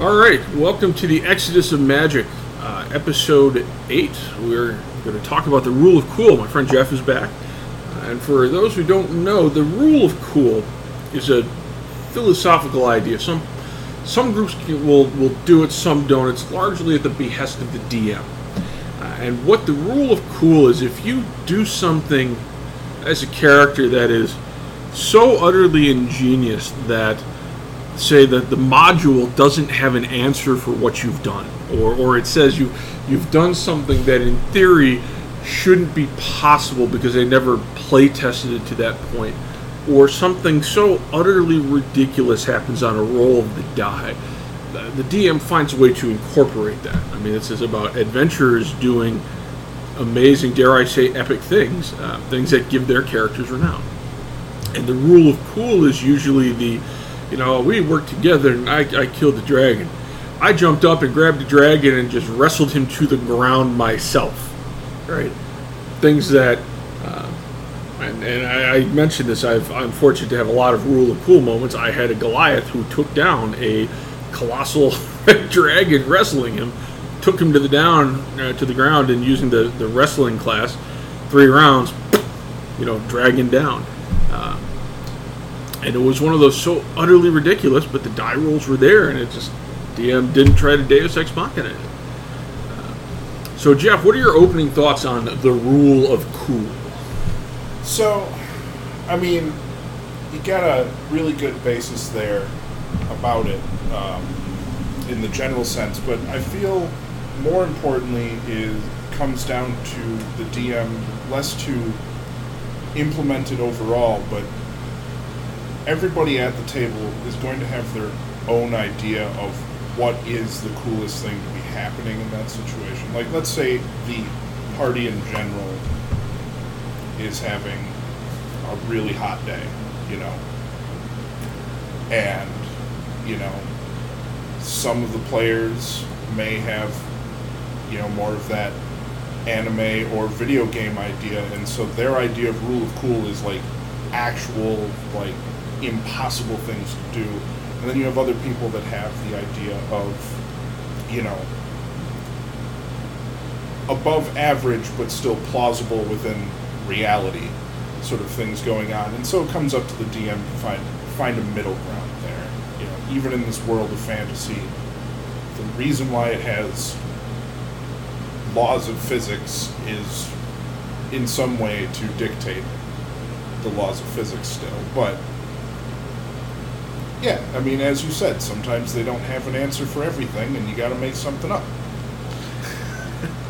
All right, welcome to the Exodus of Magic, uh, episode 8. We're going to talk about the rule of cool. My friend Jeff is back. Uh, and for those who don't know, the rule of cool is a philosophical idea. Some some groups will, will do it, some don't. It's largely at the behest of the DM. Uh, and what the rule of cool is if you do something as a character that is so utterly ingenious that say that the module doesn't have an answer for what you've done or, or it says you you've done something that in theory shouldn't be possible because they never play tested it to that point or something so utterly ridiculous happens on a roll of the die the DM finds a way to incorporate that. I mean, this is about adventurers doing amazing, dare I say, epic things, uh, things that give their characters renown. And the rule of cool is usually the, you know, we worked together and I, I killed the dragon. I jumped up and grabbed the dragon and just wrestled him to the ground myself, right? Things that, uh, and, and I, I mentioned this. I've, I'm fortunate to have a lot of rule of cool moments. I had a Goliath who took down a colossal dragon wrestling him, took him to the down uh, to the ground, and using the the wrestling class, three rounds, you know, dragon down. Uh, and it was one of those so utterly ridiculous, but the die rolls were there, and it just DM didn't try to Deus Ex Machina it. Uh, so, Jeff, what are your opening thoughts on the rule of cool? So, I mean, you got a really good basis there about it um, in the general sense, but I feel more importantly is comes down to the DM less to implement it overall, but everybody at the table is going to have their own idea of what is the coolest thing to be happening in that situation. Like, let's say the party in general is having a really hot day, you know, and you know, some of the players may have, you know, more of that anime or video game idea, and so their idea of rule of cool is like actual, like, impossible things to do. And then you have other people that have the idea of, you know, above average but still plausible within reality sort of things going on. And so it comes up to the DM to find find a middle ground there. You know, even in this world of fantasy, the reason why it has laws of physics is in some way to dictate the laws of physics still. But yeah, I mean, as you said, sometimes they don't have an answer for everything, and you got to make something up.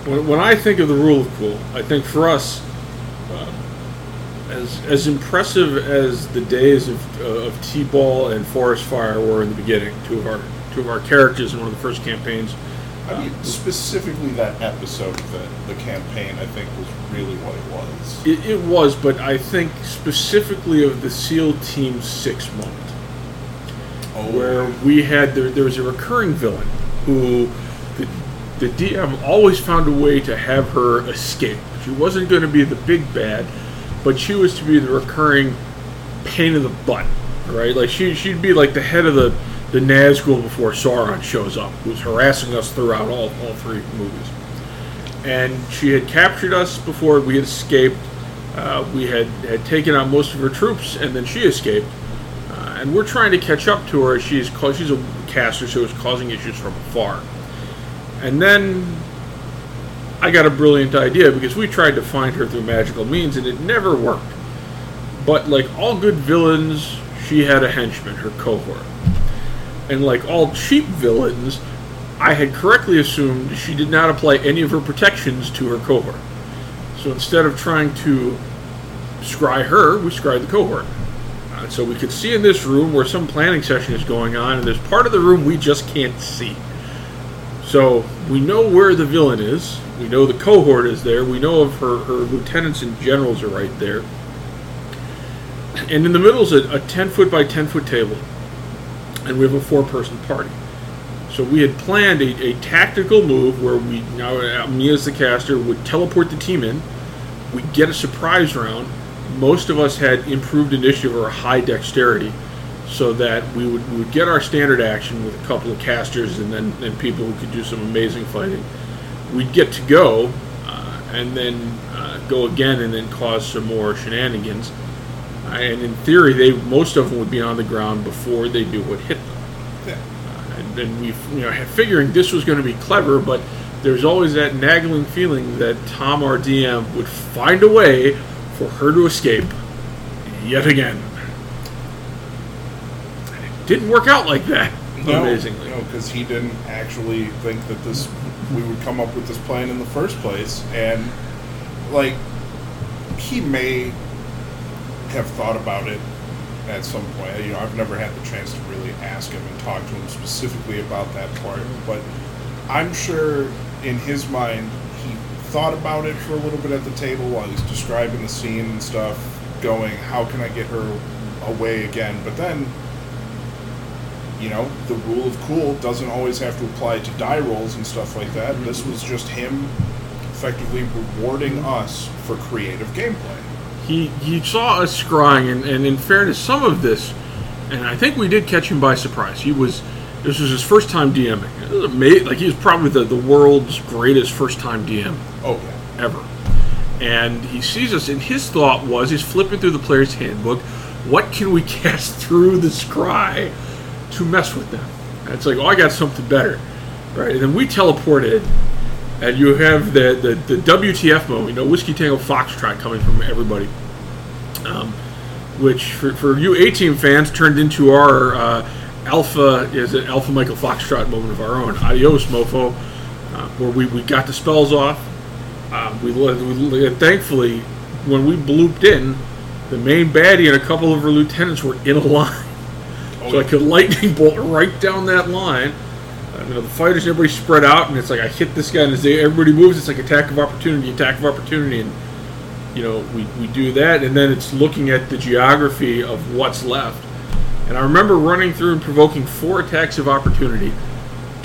When, when I think of the rule of cool, I think for us, uh, as as impressive as the days of, uh, of T-ball and Forest Fire were in the beginning, two of our two of our characters in one of the first campaigns. I mean, specifically that episode of the, the campaign, I think, was really what it was. It, it was, but I think specifically of the SEAL Team Six moment, where we had there, there was a recurring villain who the, the DM always found a way to have her escape. She wasn't going to be the big bad, but she was to be the recurring pain in the butt, right? Like she she'd be like the head of the the Nazgul before Sauron shows up, who's harassing us throughout all all three movies. And she had captured us before we had escaped. Uh, we had, had taken out most of her troops, and then she escaped. And we're trying to catch up to her. She's she's a caster, so it's causing issues from afar. And then I got a brilliant idea because we tried to find her through magical means, and it never worked. But like all good villains, she had a henchman, her cohort. And like all cheap villains, I had correctly assumed she did not apply any of her protections to her cohort. So instead of trying to scry her, we scryed the cohort. Uh, so we could see in this room where some planning session is going on, and there's part of the room we just can't see. So we know where the villain is. We know the cohort is there. We know of her, her lieutenants and generals are right there. And in the middle is a, a 10 foot by 10 foot table. And we have a four person party. So we had planned a, a tactical move where we, now uh, me as the caster, would teleport the team in. We'd get a surprise round. Most of us had improved initiative or high dexterity. so that we would, we would get our standard action with a couple of casters and then and people who could do some amazing fighting. We'd get to go uh, and then uh, go again and then cause some more shenanigans. Uh, and in theory, they most of them would be on the ground before they knew what hit them. Yeah. Uh, and, and we, you know, figuring this was going to be clever, but there's always that nagging feeling that Tom, our DM, would find a way for her to escape yet again. It didn't work out like that, No, amazingly. no, because he didn't actually think that this we would come up with this plan in the first place, and like he may have thought about it at some point. You know, I've never had the chance to really ask him and talk to him specifically about that part, but I'm sure in his mind thought about it for a little bit at the table while he's describing the scene and stuff, going, "How can I get her away again?" But then you know, the rule of cool doesn't always have to apply to die rolls and stuff like that. Mm-hmm. This was just him effectively rewarding us for creative gameplay. He he saw us scrying, and, and in fairness, some of this, and I think we did catch him by surprise. He was this was his first time DMing. It was ama- like he was probably the, the world's greatest first time DM Oh yeah. ever. And he sees us, and his thought was he's flipping through the player's handbook. What can we cast through the scry to mess with them? And it's like, oh, I got something better, right? And then we teleported, and you have the the, the WTF moment, you know, whiskey tango foxtrot coming from everybody, um, which for, for you A team fans turned into our uh, alpha is an alpha Michael Foxtrot moment of our own. Adios, mofo, uh, where we, we got the spells off. Um, we, we thankfully when we blooped in, the main baddie and a couple of her lieutenants were in a line, Oh, so I could lightning bolt right down that line. Uh, you know, the fighters, everybody spread out, and it's like I hit this guy, and as they, everybody moves, it's like attack of opportunity, attack of opportunity, and you know we, we do that, and then it's looking at the geography of what's left. And I remember running through and provoking four attacks of opportunity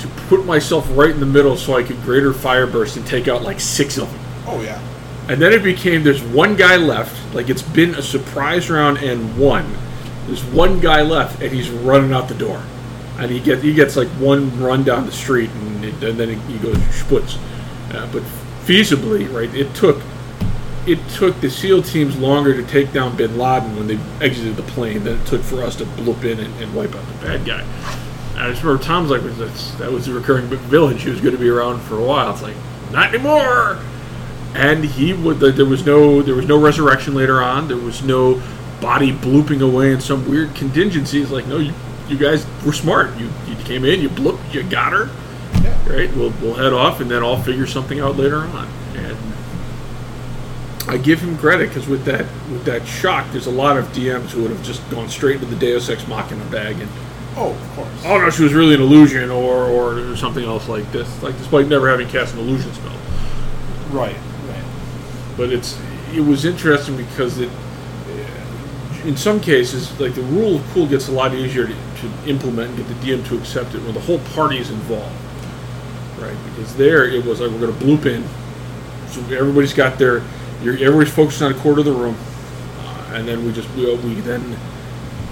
to put myself right in the middle so I could greater fire burst and take out like six of them. Oh yeah. And then it became there's one guy left, like it's been a surprise round and one. There's one guy left, and he's running out the door, and he gets he gets like one run down the street, and, it, and then he goes sputz. Uh, but feasibly, right? It took it took the SEAL teams longer to take down Bin Laden when they exited the plane than it took for us to bloop in and, and wipe out the bad guy. And I just remember Tom's like, That's, that was the recurring village. He was going to be around for a while. It's like, not anymore. And he would. There was no. There was no resurrection later on. There was no body blooping away in some weird contingency. It's like, no, you, you guys were smart. You, you came in, you blooped, you got her. Yeah. Right. We'll we'll head off, and then I'll figure something out later on. I give him credit because with that with that shock, there's a lot of DMs who would have just gone straight into the Deus Ex Machina bag and Oh, of course. oh no, she was really an illusion or or something else like this. Like despite never having cast an illusion spell. Right. Right. But it's it was interesting because it in some cases like the rule of cool gets a lot easier to, to implement and get the DM to accept it when the whole party is involved. Right? Because there it was like we're gonna bloop in. So everybody's got their you're, everybody's focused on a quarter of the room. Uh, and then we just we, we then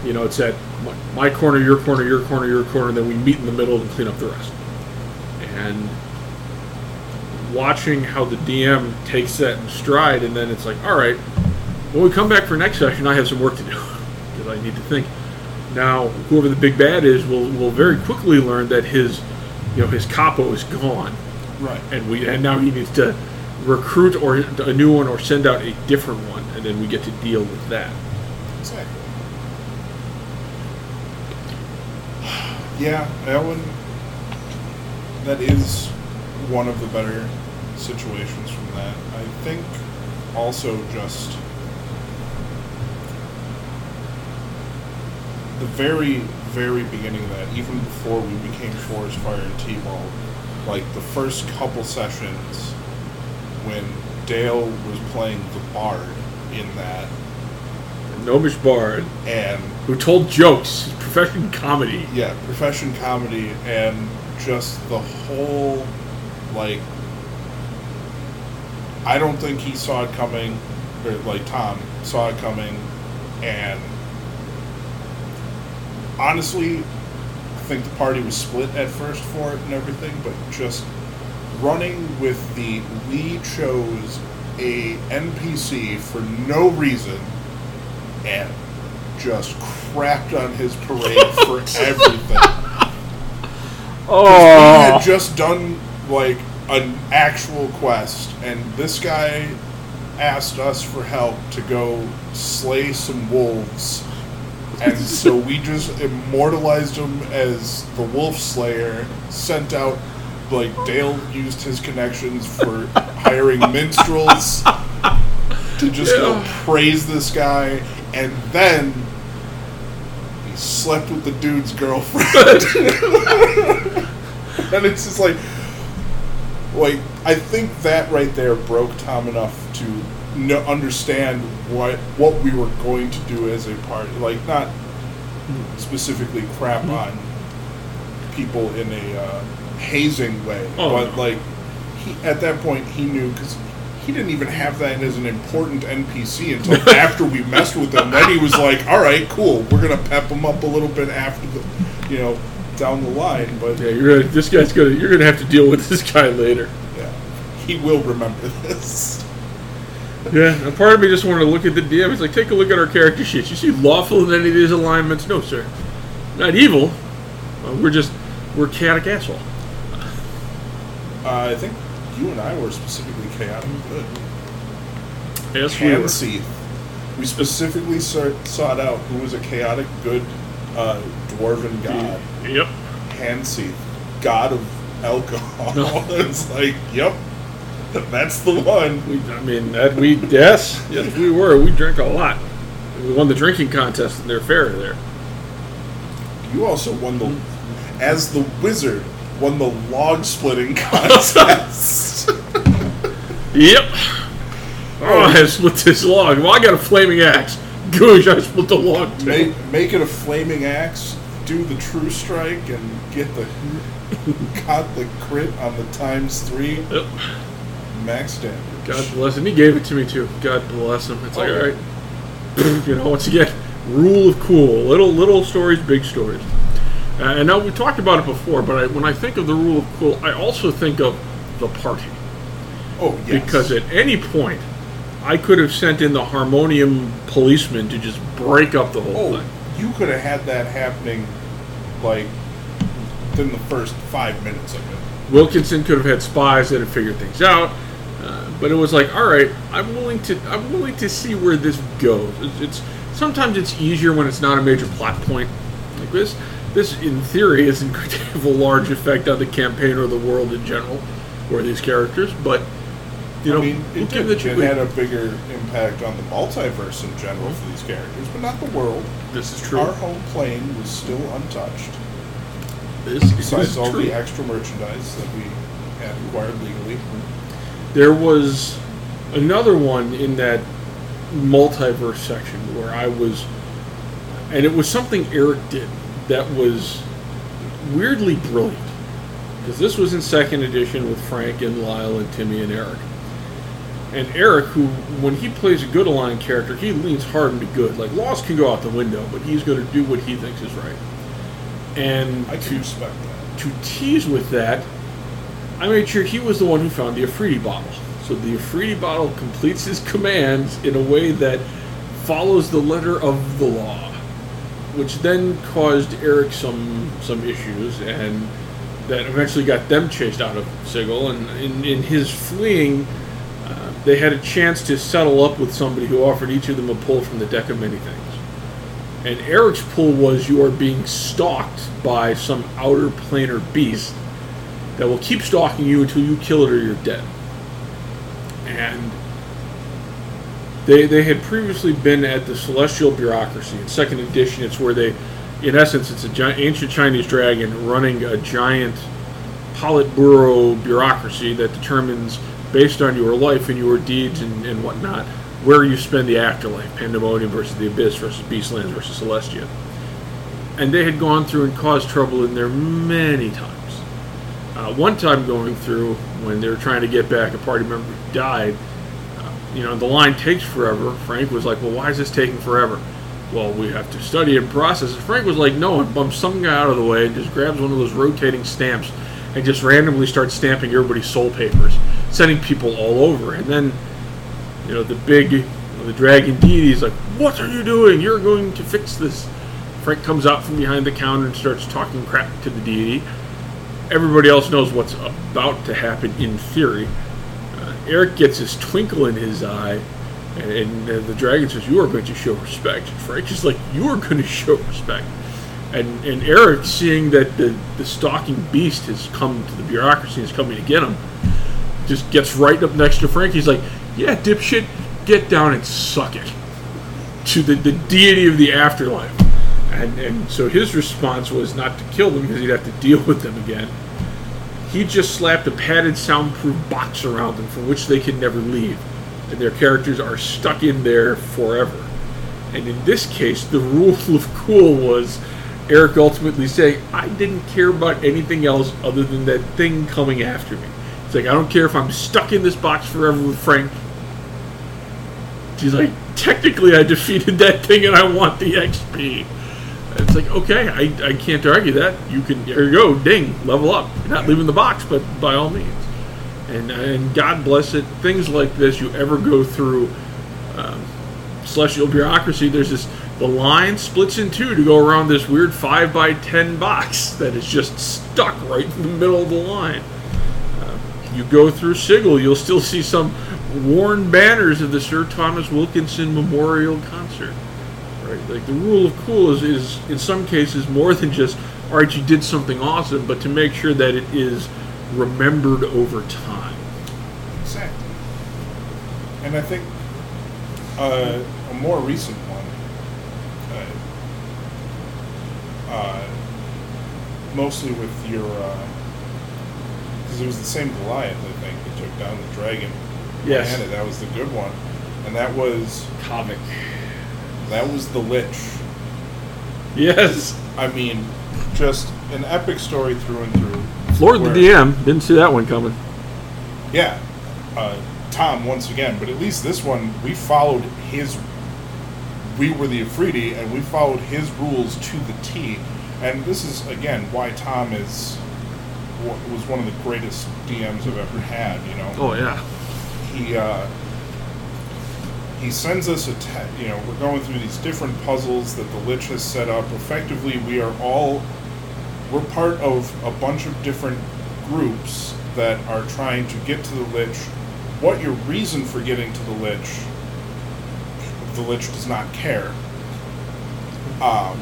you know it's at my, my corner, your corner, your corner, your corner, and then we meet in the middle and clean up the rest. And watching how the DM takes that in stride, and then it's like, all right, when we come back for next session, I have some work to do because I need to think. Now, whoever the big bad is, will will very quickly learn that his, you know, his capo is gone, Right. and we and now he needs to recruit or a new one or send out a different one, and then we get to deal with that. Exactly. Yeah, Ellen. That is one of the better situations from that. I think also just the very, very beginning of that, even before we became Forest Fire and T-Ball, like the first couple sessions when Dale was playing the Bard in that, Gnomish Bard, and who told jokes, profession comedy. yeah, profession comedy and just the whole like I don't think he saw it coming or like Tom saw it coming and honestly, I think the party was split at first for it and everything, but just running with the we chose a NPC for no reason and just crapped on his parade for everything. Oh, We had just done like an actual quest, and this guy asked us for help to go slay some wolves. And so we just immortalized him as the wolf slayer, sent out like Dale used his connections for hiring minstrels to just go praise this guy, and then he slept with the dude's girlfriend. and it's just like, like I think that right there broke Tom enough to no, understand what what we were going to do as a party. Like not specifically crap Mm-hmm. on people in a uh, hazing way, Oh, but no. like he at that point he knew because. He didn't even have that as an important NPC until after we messed with him. Then he was like, "All right, cool. We're gonna pep him up a little bit after the, you know, down the line." But yeah, you're gonna, this guy's gonna. You're gonna have to deal with this guy later. Yeah, he will remember this. Yeah, and part of me just wanted to look at the DM. It's like, take a look at our character sheets. You see lawful in any of these alignments? No, sir. Not evil. Uh, we're just we're chaotic asshole. Uh, I think you and I were specifically chaotic good. Yes, we were. Hanseath. We specifically sought, sought out who was a chaotic good uh, dwarven god. Yep. Hanseath, god of alcohol. No. it's like, yep, that's the one. We, I mean, that we yes, yes, we were. We drank a lot. We won the drinking contest in their fair there. You also won the, as the wizard, won the log splitting contest. Yep. Oh, I split this log. Well, I got a flaming axe. Goosh, I split the log too. make, make it a flaming axe, do the true strike, and get the got the crit on the times three Yep. max damage. God bless him. He gave it to me too. God bless him. It's like, Oh, all yeah. right. you know, once again, rule of cool. Little little stories, big stories. Uh, and now we talked about it before, but I, when I think of the rule of cool, I also think of the party Oh yes. because at any point, I could have sent in the harmonium policeman to just break up the whole oh, thing. you could have had that happening like within the first five minutes of it. Wilkinson could have had spies that had figured things out, uh, but it was like, all right, I'm willing to, I'm willing to see where this goes. It's, it's sometimes it's easier when it's not a major plot point like this. This, in theory, isn't going to have a large effect on the campaign or the world in general, or these characters. But you know, I mean, it, did, it had a bigger impact on the multiverse in general for these characters, but not the world. This is true. Our home plane was still untouched, This, this besides is all true. the extra merchandise that we had acquired legally. There was another one in that multiverse section where I was, and it was something Eric did that was weirdly brilliant. Because this was in second edition with Frank and Lyle and Timmy and Eric. And Eric, who, when he plays a good aligned character, he leans hard into good. Like, laws can go out the window, but he's going to do what he thinks is right. And I to respect that. to tease with that, I made sure he was the one who found the efreeti bottle. So the efreeti bottle completes his commands in a way that follows the letter of the law, which then caused Eric some some issues, and that eventually got them chased out of Sigil. And in, in his fleeing, uh, they had a chance to settle up with somebody who offered each of them a pull from the deck of many things. And Eric's pull was you are being stalked by some outer planar beast that will keep stalking you until you kill it or you're dead. And they they had previously been at the Celestial Bureaucracy. In second edition, it's where they, in essence, it's an giant, ancient Chinese dragon running a giant Politburo bureaucracy that determines, based on your life and your deeds and, and whatnot, where you spend the afterlife. Pandemonium versus the Abyss versus Beastlands versus Celestia. And they had gone through and caused trouble in there many times. Uh, one time going through, when they were trying to get back a party member who died, you know, the line takes forever. Frank was like, well, why is this taking forever? well, we have to study and process. And Frank was like, no, and bumps some guy out of the way and just grabs one of those rotating stamps and just randomly starts stamping everybody's soul papers, sending people all over. And then, you know, the big, you know, the dragon deity is like, what are you doing? You're going to fix this. Frank comes out from behind the counter and starts talking crap to the deity. Everybody else knows what's about to happen in theory. Eric gets his twinkle in his eye and, and the dragon says, "You are going to show respect." And Frank is like, "You are going to show respect." And and Eric, seeing that the the stalking beast has come to the bureaucracy, is coming to get him, just gets right up next to Frank. He's like, "Yeah, dipshit, get down and suck it." To the, the deity of the afterlife. And, and so his response was not to kill them because he'd have to deal with them again. He just slapped a padded soundproof box around them from which they could never leave and their characters are stuck in there forever. And in this case, the rule of cool was Eric ultimately saying, I didn't care about anything else other than that thing coming after me. It's like, I don't care if I'm stuck in this box forever with Frank. She's like, technically, I defeated that thing and I want the XP. It's like, okay, I, I can't argue that. You can, there you go, ding, level up. You're not leaving the box, but by all means and and God bless it, things like this you ever go through um, celestial bureaucracy. There's this the line splits in two to go around this weird five by ten box that is just stuck right in the middle of the line. Uh, you go through Sigil, you'll still see some worn banners of the Sir Thomas Wilkinson Memorial Concert. Right, like the rule of cool is, is in some cases more than just all right, you did something awesome, but to make sure that it is remembered over time. Exactly. And I think uh, a more recent one, uh, uh, mostly with your, because uh, it was the same Goliath, I think, that took down the dragon. Yes. And that was the good one. And that was. Comic. That was the Lich. Yes. I mean, just an epic story through and through Lord the DM didn't see that one coming. Yeah, uh, Tom once again, but at least this one we followed his. We were the efreeti, and we followed his rules to the T. And this is again why Tom is was one of the greatest DMs I've ever had. You know. Oh yeah. He uh, he sends us a te- you know we're going through these different puzzles that the Lich has set up. Effectively, we are all we're part of a bunch of different groups that are trying to get to the Lich. What your reason for getting to the Lich, the Lich does not care. Um,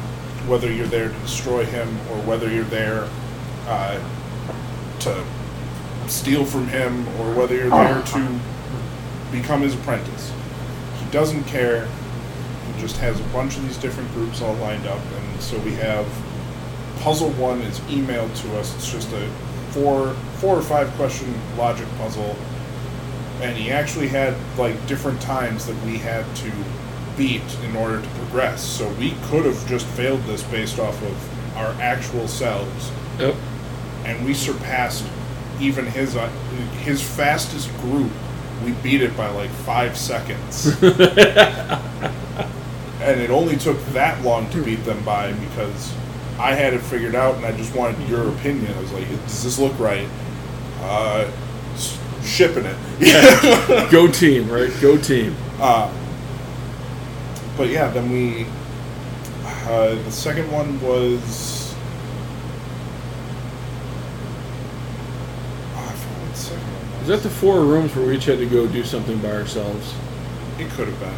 whether you're there to destroy him or whether you're there uh, to steal from him or whether you're there to become his apprentice. Doesn't care. He just has a bunch of these different groups all lined up, and so we have puzzle one is emailed to us. It's just a four four or five question logic puzzle, and he actually had like different times that we had to beat in order to progress. So we could have just failed this based off of our actual selves. Yep. And we surpassed even his uh, his fastest group. We beat it by like five seconds. and it only took that long to beat them by because I had it figured out, and I just wanted your opinion. I was like, "Does this look right?" Uh, shipping it. yeah. Go team, right? Go team. Uh, but yeah, then we. Uh, the second one was. Oh, I forgot what the second one was. Is that the four rooms where we each had to go do something by ourselves? It could have been.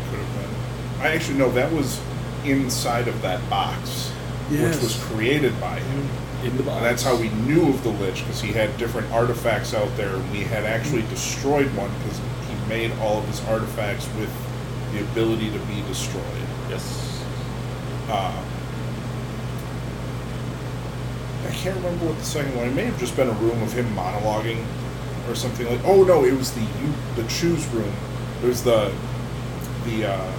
It could have been. I actually know that was inside of that box Yes. which was created by him. In the box. And that's how we knew of the Lich, because he had different artifacts out there, and we had actually destroyed one because he made all of his artifacts with the ability to be destroyed. Yes. Uh, I can't remember what the second one. It may have just been a room of him monologuing, or something like. Oh no, it was the you, the choose room. It was the the uh,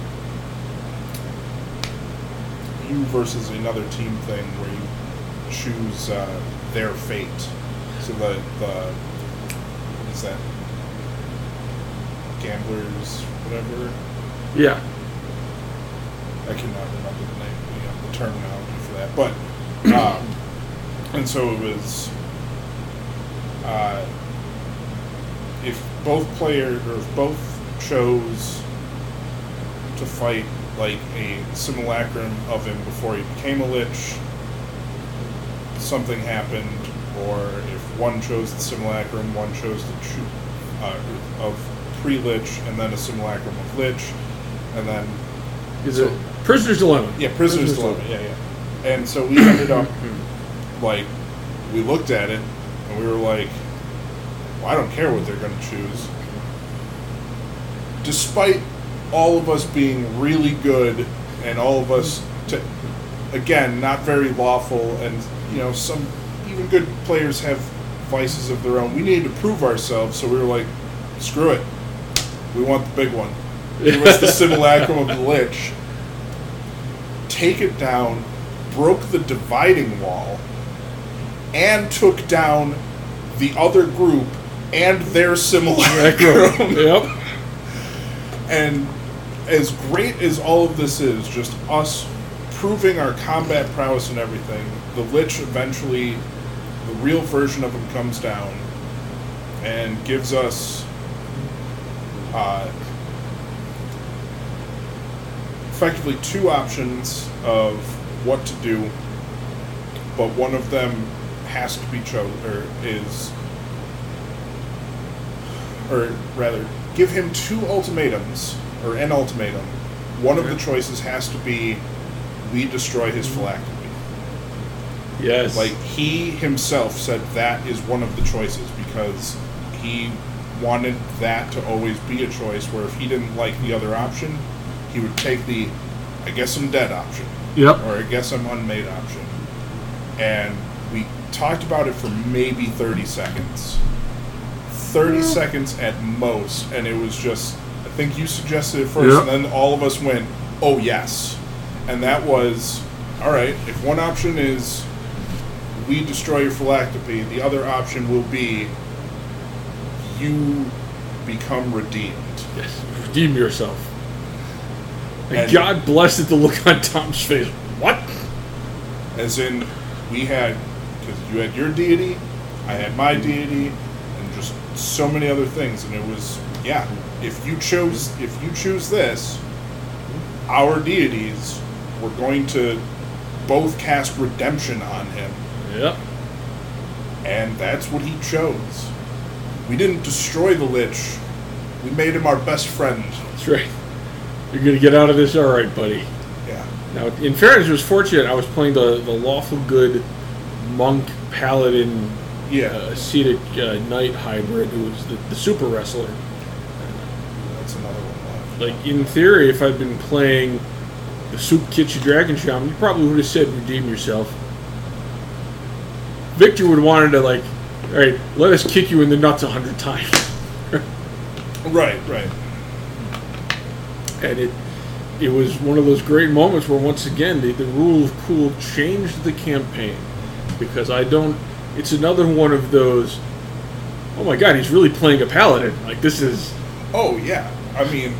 you versus another team thing where you choose uh, their fate. So the the what is that? Gamblers, whatever. Yeah. I cannot remember the name, you know, the terminology for that. But um, and so it was uh, if both players or if both chose to fight like a simulacrum of him before he became a lich, something happened, or if one chose the simulacrum, one chose the uh, of pre-lich, and then a simulacrum of lich, and then Is So- it Prisoner's Dilemma? yeah, prisoner's dilemma. Yeah, yeah. And so we ended up like we looked at it and we were like, well, I don't care what they're going to choose. Despite all of us being really good and all of us to again not very lawful and you know some even good players have vices of their own. We needed to prove ourselves, so we were like, screw it. We want the big one. It was the simulacrum of the lich. Take it down, broke the dividing wall, and took down the other group and their simulacrum. yep. and as great as all of this is, just us proving our combat prowess and everything, the Lich eventually, the real version of him comes down and gives us uh, effectively two options of what to do, but one of them has to be chosen, or is or rather, give him two ultimatums, or an ultimatum. One of the choices has to be we destroy his mm-hmm. phylactery. Yes. Like, he himself said that is one of the choices because he wanted that to always be a choice where if he didn't like the other option, he would take the I guess I'm dead option Yep. or I guess I'm unmade option. And we talked about it for maybe 30 seconds. 30 hmm. seconds at most, and it was just, I think you suggested it first, Yeah. and then all of us went, oh, yes. And that was, all right, if one option is we destroy your phylactery, the other option will be you become redeemed. Yes. Redeem yourself. And, And- God blessed it, the look on Tom's face. What? As in, we had, because you had your deity, I had my deity, and just so many other things. And it was, yeah, if you chose, if you choose this, our deities were going to both cast redemption on him, Yep. and that's what he chose. We didn't destroy the Lich. We made him our best friend. That's right. You're gonna get out of this all right, buddy. Yeah. Now, in fairness, it was fortunate. I was playing the, the lawful good monk paladin Yeah. uh, ascetic uh, knight hybrid, who was the, the super wrestler. That's another one left. Like in theory, if I'd been playing the Soup Kitchen Dragon Shaman, you probably would have said redeem yourself. Victor would have wanted to like, all right, let us kick you in the nuts a hundred times, Right, right. and it it was one of those great moments where once again the, the rule of cool changed the campaign because I don't. It's another one of those. Oh my god, he's really playing a paladin. Like this is Oh yeah, I mean,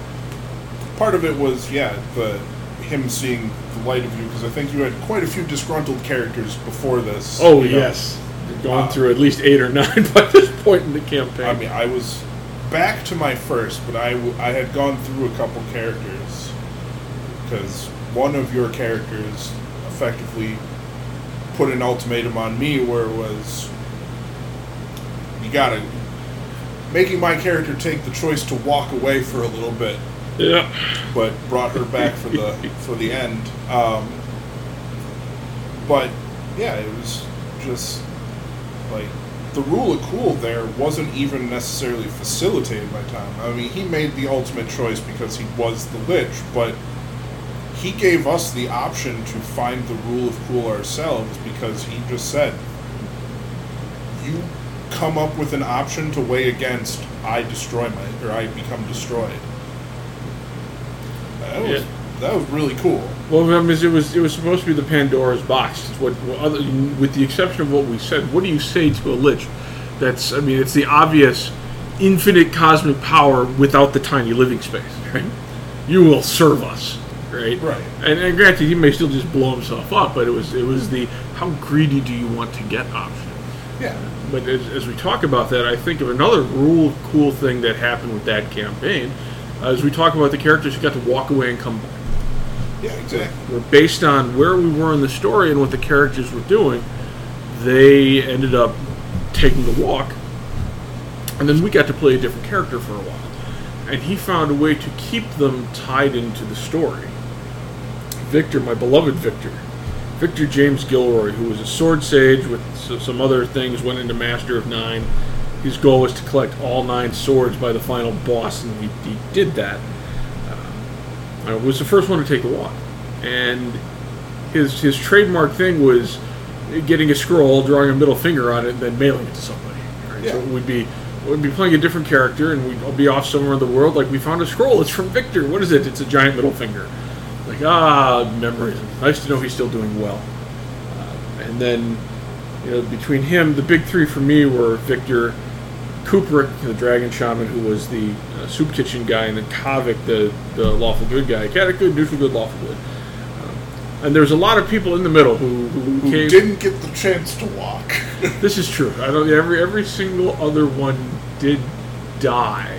part of it was yeah the him seeing the light of you because I think you had quite a few disgruntled characters before this. oh you know. yes, gone Uh, through at least eight or nine by this point in the campaign. I mean, I was back to my first, but I, w- I had gone through a couple characters because one of your characters effectively put an ultimatum on me where it was you gotta making my character take the choice to walk away for a little bit yeah. but brought her back for the for the end. Um, but yeah, it was just like the rule of cool there wasn't even necessarily facilitated by Tom. I mean, he made the ultimate choice because he was the lich, but he gave us the option to find the rule of cool ourselves because he just said, "You come up with an option to weigh against. I destroy my or I become destroyed." That was Yeah. that was really cool. Well, mean, it was it was supposed to be the Pandora's box. It's what, what other, with the exception of what we said. What do you say to a lich? That's I mean, it's the obvious infinite cosmic power without the tiny living space, right? You will serve us, right? Right. And, and granted, he may still just blow himself up, but it was it was the how greedy do you want to get option. Yeah. But as, as we talk about that, I think of another real cool thing that happened with that campaign. Uh, as we talk about the characters who got to walk away and come back. Yeah, exactly. Were based on where we were in the story and what the characters were doing, they ended up taking the walk, and then we got to play a different character for a while. And he found a way to keep them tied into the story. Victor, my beloved Victor, Victor James Gilroy, who was a sword sage with some other things, went into Master of Nine. His goal was to collect all nine swords by the final boss, and he, he did that. Uh, was the first one to take a walk, and his his trademark thing was getting a scroll, drawing a middle finger on it, and then mailing it to somebody. Right? So Yeah. we'd be we'd be playing a different character, and we'd be off somewhere in the world. Like we found a scroll. It's from Victor. What is it? It's a giant middle finger. Like ah, memories. Nice to know he's still doing well. Uh, and then you know between him, the big three for me were Victor. Kubrick, the dragon shaman, who was the uh, soup kitchen guy, and then Kavik, the, the lawful good guy. Chaotic good, neutral good, lawful good. Um, and there's a lot of people in the middle who, who, Who came. didn't get the chance to walk. This is true. I don't. Every every single other one did die.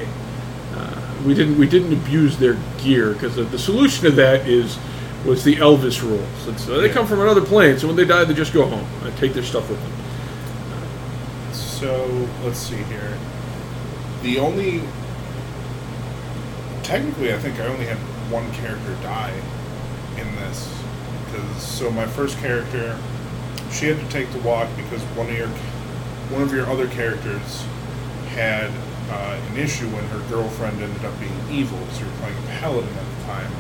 We didn't we didn't abuse their gear because the, the solution to that is was the Elvis rules. It's, uh, they Yeah. come from another plane, so when they die, they just go home and take their stuff with them. So let's see here. The only technically, I think I only had one character die in this because so my first character, she had to take the walk because one of your one of your other characters had uh, an issue when her girlfriend ended up being evil. So you were playing a paladin at the time,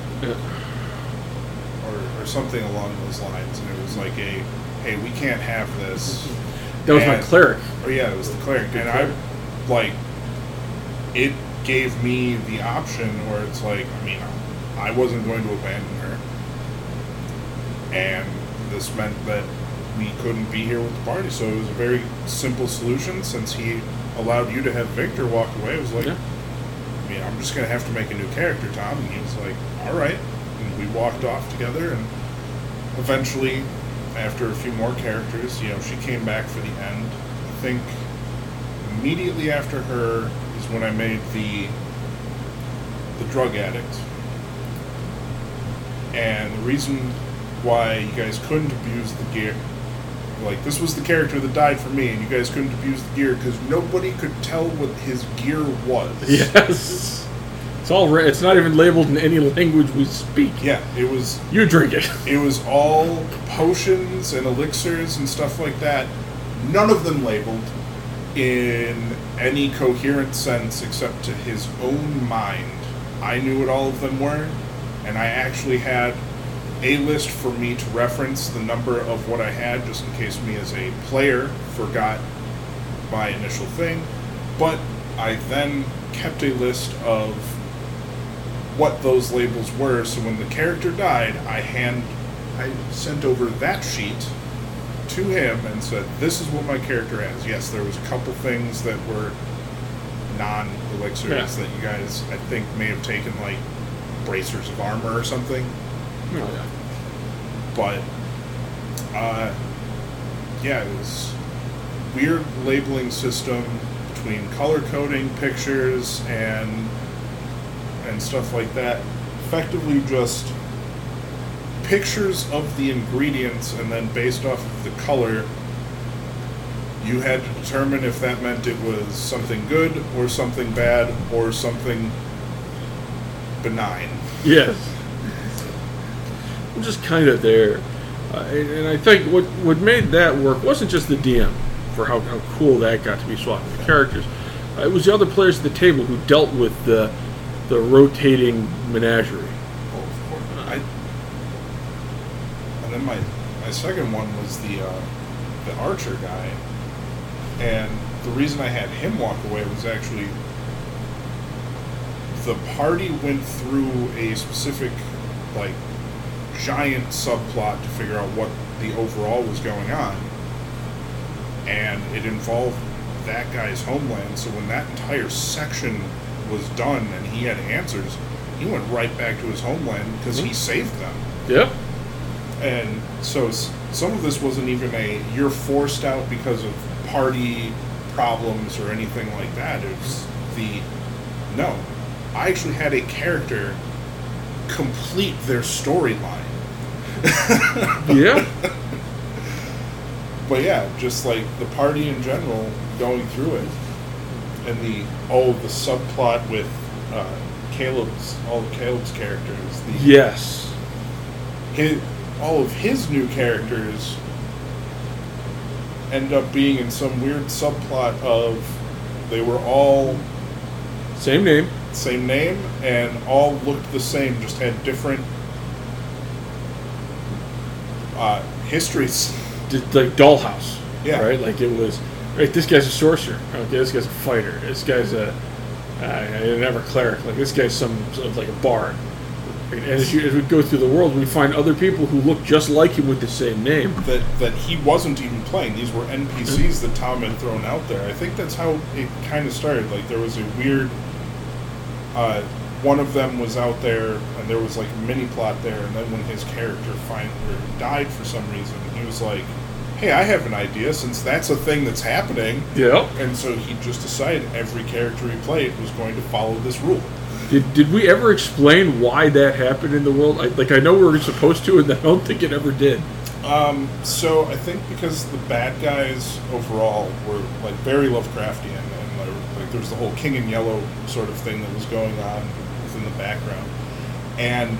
or, or something along those lines, and it was like a, hey, we can't have this. That was my And- cleric. Oh yeah, it was the cleric, Good and cleric. I like it gave me the option where it's like, I mean, I wasn't going to abandon her, and this meant that we couldn't be here with the party. So it was a very simple solution. Since he allowed you to have Victor walk away, it was like, Yeah. I mean, I'm just gonna have to make a new character, Tom. And he was like, all right, and we walked off together, and eventually after a few more characters, you know, she came back for the end. I think immediately after her is when I made the the drug addict. And the reason why you guys couldn't abuse the gear like this was the character that died for me and you guys couldn't abuse the gear because nobody could tell what his gear was. Yes. It's all. Ra- it's not even labeled in any language we speak. Yeah, it was You drink it. It was all potions and elixirs and stuff like that. None of them labeled in any coherent sense except to his own mind. I knew what all of them were, and I actually had a list for me to reference the number of what I had just in case me as a player forgot my initial thing. But I then kept a list of what those labels were. So when the character died, I hand I sent over that sheet to him and said, "This is what my character has." Yes, there was a couple things that were non elixirs Yeah. that you guys I think may have taken like bracers of armor or something, Oh, but uh, yeah, it was weird labeling system between color coding pictures and and stuff like that. Effectively, just pictures of the ingredients, and then based off of the color, you had to determine if that meant it was something good or something bad or something benign. Yes. I'm just kind of there. Uh, and, I think what, what made that work wasn't just the DM, for how, how cool that got to be swapping the characters. Uh, it was the other players at the table who dealt with the, the rotating menagerie. Oh. I, and then my my second one was the uh, the archer guy, and the reason I had him walk away was actually the party went through a specific like giant subplot to figure out what the overall was going on, and it involved that guy's homeland. So when that entire section was done and he had answers, he went right back to his homeland because he mm-hmm. saved them. Yep. And so some of this wasn't even a you're forced out because of party problems or anything like that. It was the no. I actually had a character complete their storyline. Yeah. But yeah, just like the party in general going through it, and the oh the subplot with uh, Caleb's all of Caleb's characters, the yes. his, all of his new characters end up being in some weird subplot of they were all Same name. same name and all looked the same, just had different uh, histories. Like Dollhouse. Yeah. Right. Like it was. Right. This guy's a sorcerer. Okay. This guy's a fighter. This guy's a. Uh, an ever cleric. Like this guy's some sort of like a bard. And as, you, as we go through the world, we find other people who look just like him with the same name. that that he wasn't even playing. These were NPCs that Tom had thrown out there. I think that's how it kind of started. Like there was a weird. Uh, one of them was out there, and there was like a mini plot there. And then when his character finally died for some reason, he was like, "Hey, I have an idea. Since that's a thing that's happening." Yeah. And so he just decided every character he played was going to follow this rule. Did, did we ever explain why that happened in the world? I, like I know we were supposed to, and I don't think it ever did. Um, so I think because the bad guys overall were like very Lovecraftian, and there, like there was the whole King in Yellow sort of thing that was going on within the background, and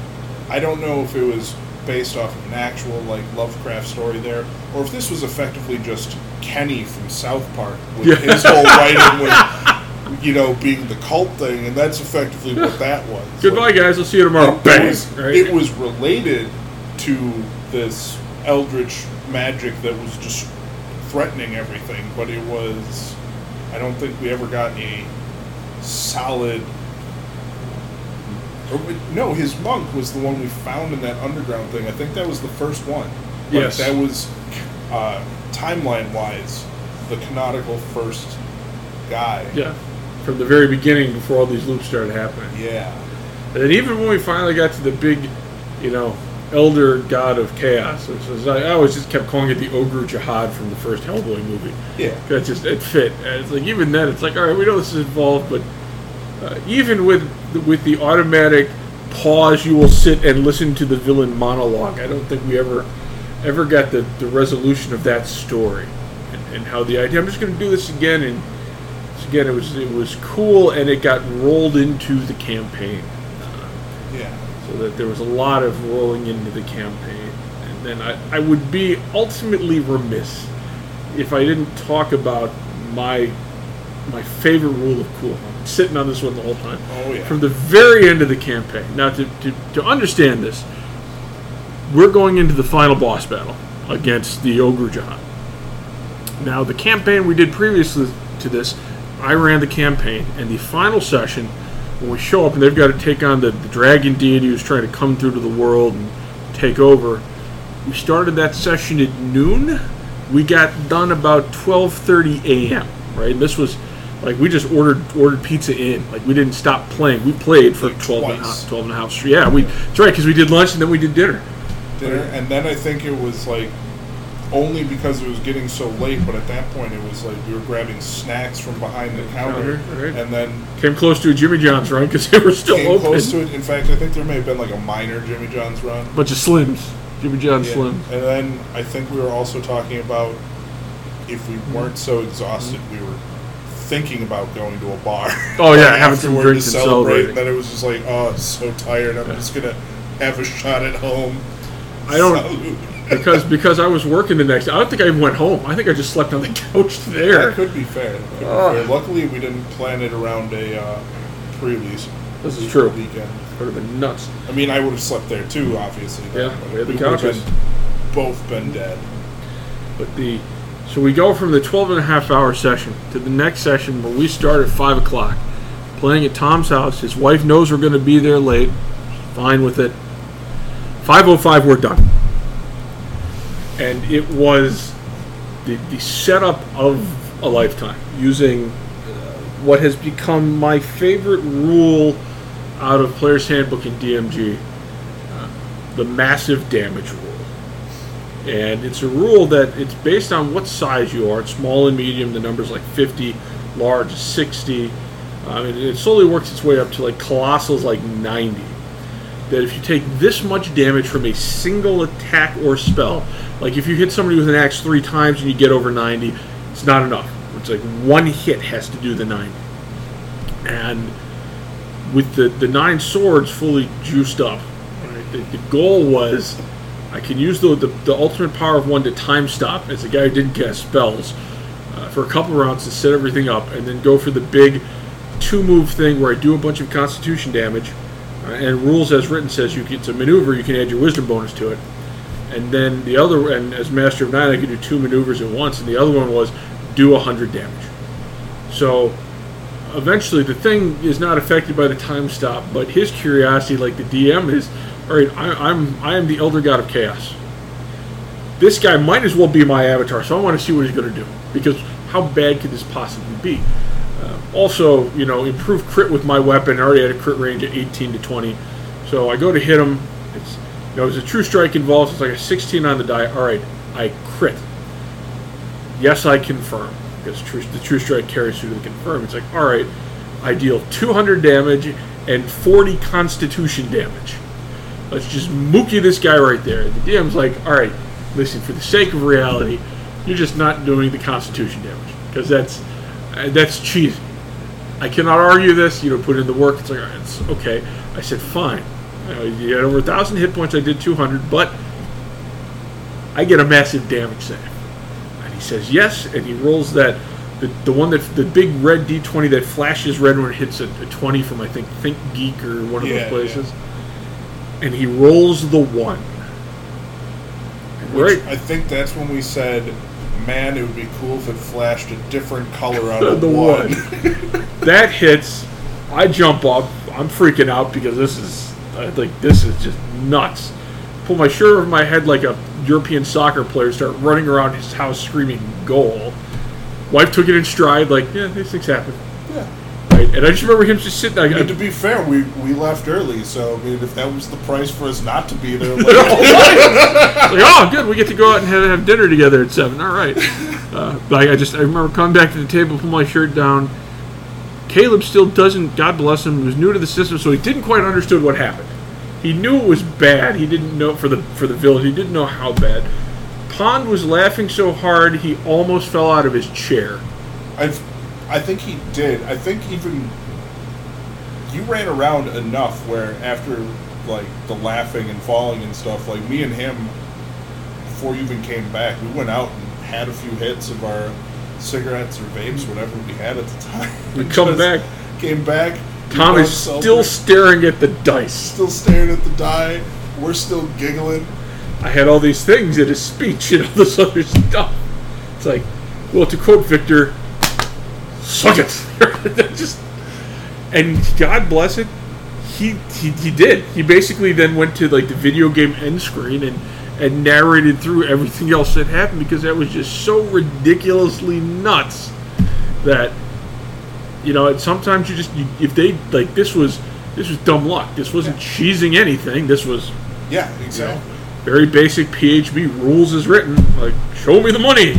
I don't know if it was based off of an actual like Lovecraft story there, or if this was effectively just Kenny from South Park with Yeah. his whole writing with you know being the cult thing, and that's effectively what that was. Goodbye, Like, guys. I'll see you tomorrow. it Bang. was, right? it was related to this eldritch magic that was just threatening everything, but it was. I don't think we ever got a solid. Or we, no, his monk was the one we found in that underground thing. I think that was the first one. Like, Yes. that was uh, timeline wise the canonical first guy. yeah. From the very beginning, before all these loops started happening. Yeah. And then even when we finally got to the big, you know, elder god of chaos, which was I always just kept calling it the Ogdru Jahad from the first Hellboy movie. Yeah. That just it fit. And it's like even then, it's like all right, we know this is involved, but uh, even with the, with the automatic pause, you will sit and listen to the villain monologue. I don't think we ever ever got the, the resolution of that story and, and how the idea. I'm just going to do this again, and so again, it was it was cool, and it got rolled into the campaign Yeah. so that there was a lot of rolling into the campaign. And then I, I would be ultimately remiss if I didn't talk about my my favorite rule of cool. Sitting on this one the whole time. Oh, yeah. From the very end of the campaign. Now to, to, to understand this, we're going into the final boss battle against the Ogdru Jahad. Now the campaign we did previously to this, I ran the campaign, and the final session, when we show up and they've got to take on the, the dragon deity who's trying to come through to the world and take over, we started that session at noon. We got done about 12:30 a.m. Right, and this was like we just ordered ordered pizza in. Like we didn't stop playing. We played for Like 12 and a half, 12 and a half. Yeah, we that's right because we did lunch and then we did dinner. dinner, and then I think it was like only because it was getting so late. But at that point, it was like we were grabbing snacks from behind the counter, right. and then Came close to a Jimmy John's run because they were still came open. close to it. In fact, I think there may have been like a minor Jimmy John's run. bunch of slims. Jimmy John's Yeah. slims. And then I think we were also talking about if we weren't so exhausted, we were thinking about going to a bar. Oh, yeah, Like, having some drinks to and celebrate. And then it was just like, oh, I'm so tired. I'm just gonna have a shot at home. I don't because because I was working the next. I don't think I even went home. I think I just slept on the couch there. That could be fair. Could be fair. Luckily, we didn't plan it around a uh, pre-release. This is true. Weekend. Would have been nuts. I mean, I would have slept there too, obviously. Yeah, we had the would have couches. both been dead. But the so we go from the 12 and a half hour session to the next session where we start at 5 o'clock playing at tom's house. His wife knows we're going to be there late. Fine with it. 505 we're done. And it was the, the setup of a lifetime using uh, what has become my favorite rule out of Player's Handbook in DMG, uh, the massive damage rule. And it's a rule that it's based on what size you are. It's small and medium. The number's like 50, large 60. Um, and it slowly works its way up to like colossal's like 90. That if you take this much damage from a single attack or spell, like if you hit somebody with an axe three times and you get over 90, it's not enough. It's like one hit has to do the 90. And with the, the nine swords fully juiced up, right, the, the goal was I can use the, the, the ultimate power of one to time stop as a guy who didn't cast spells uh, for a couple rounds to set everything up, and then go for the big two move thing where I do a bunch of Constitution damage. Uh, and rules as written says you it's a maneuver. You can add your Wisdom bonus to it. And then the other, and as Master of Nine, I could do two maneuvers at once. And the other one was do a hundred damage. So eventually, the thing is not affected by the time stop, but his curiosity, like the DM, is all right. I, I'm I am the Elder God of Chaos. This guy might as well be my avatar, so I want to see what he's going to do because how bad could this possibly be? Uh, also, you know, improve crit with my weapon. I already had a crit range of 18 to 20, so I go to hit him. It's you know, there's a true strike involved. It's like a 16 on the die. All right, I crit. Yes, I confirm because true, the true strike carries through to the confirm. It's like, all right, I deal 200 damage and 40 Constitution damage. Let's just mookie this guy right there. The DM's like, all right, listen, for the sake of reality, you're just not doing the Constitution damage because that's uh, that's cheesy. I cannot argue this. You know, put in the work. It's like, right, it's okay. I said, fine. You, know, you had over a thousand hit points. I did 200, but I get a massive damage save. And he says yes, and he rolls that the, the one that the big red D20 that flashes red when it hits a, a 20 from I think Think Geek or one of Yeah, those places. And he rolls the one. Which Right. I think that's when we said, man, it would be cool if it flashed a different color out of the one. one. that hits. I jump up. I'm freaking out because this is I like this is just nuts. Pull my shirt over my head like a European soccer player. Start running around his house screaming "goal." Wife took it in stride, like yeah, these things happen. Right, and I just remember him just sitting there. And to be fair, we, we left early, so I mean, if that was the price for us not to be there, like, like, oh, good, we get to go out and have, have dinner together at seven. All right. Uh, but I, I just I remember coming back to the table, pull my shirt down. Caleb still doesn't. God bless him. Was new to the system, so he didn't quite understood what happened. He knew it was bad. He didn't know for the for the village. He didn't know how bad. Pond was laughing so hard he almost fell out of his chair. I, I think he did. I think even you ran around enough where after like the laughing and falling and stuff, like me and him, before you even came back, we went out and had a few hits of our cigarettes or vapes, whatever we had at the time. We come back. Came back. we Tom is still staring at the dice. still staring at the die. We're still giggling. I had all these things in his speech and all this other stuff. It's like, well, to quote Victor, suck it. Just, and God bless it, he, he he did. He basically then went to like the video game end screen and and narrated through everything else that happened because that was just so ridiculously nuts that you know. and Sometimes you just you, if they like this was this was dumb luck. This wasn't cheesing anything. This was Yeah, exactly. very basic PHB rules as written. Like, show me the money.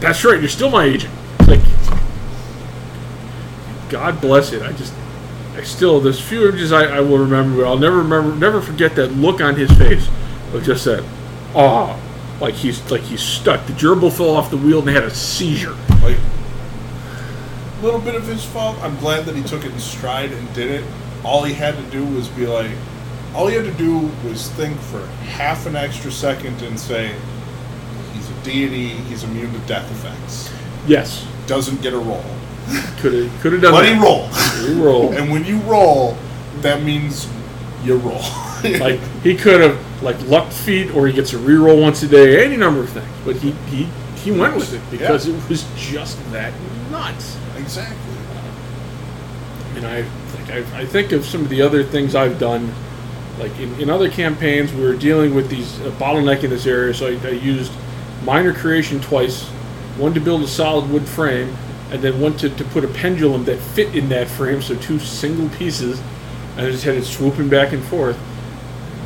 That's right. You're still my agent. God bless it. I just, I still there's few images I, I will remember, but I'll never remember, never forget that look on his face of just that, awe, like he's like he's stuck. The gerbil fell off the wheel and they had a seizure. Like, a little bit of his fault. I'm glad that he took it in stride and did it. All he had to do was be like, all he had to do was think for half an extra second and say, he's a deity, he's immune to death effects. Yes, Doesn't get a roll. Could have could have done But that. he rolled. He rolled. and when you roll, that means you roll. like he could have like luck feat or he gets a reroll once a day, any number of things. But he he, he went with it because Yeah. it was just that nuts. exactly. And I like I, I think of some of the other things I've done, like in, in other campaigns, we were dealing with these uh, bottleneck in this area. So I, I used minor creation twice, one to build a solid wood frame, and then wanted to, to put a pendulum that fit in that frame. So two single pieces, and I just had it swooping back and forth.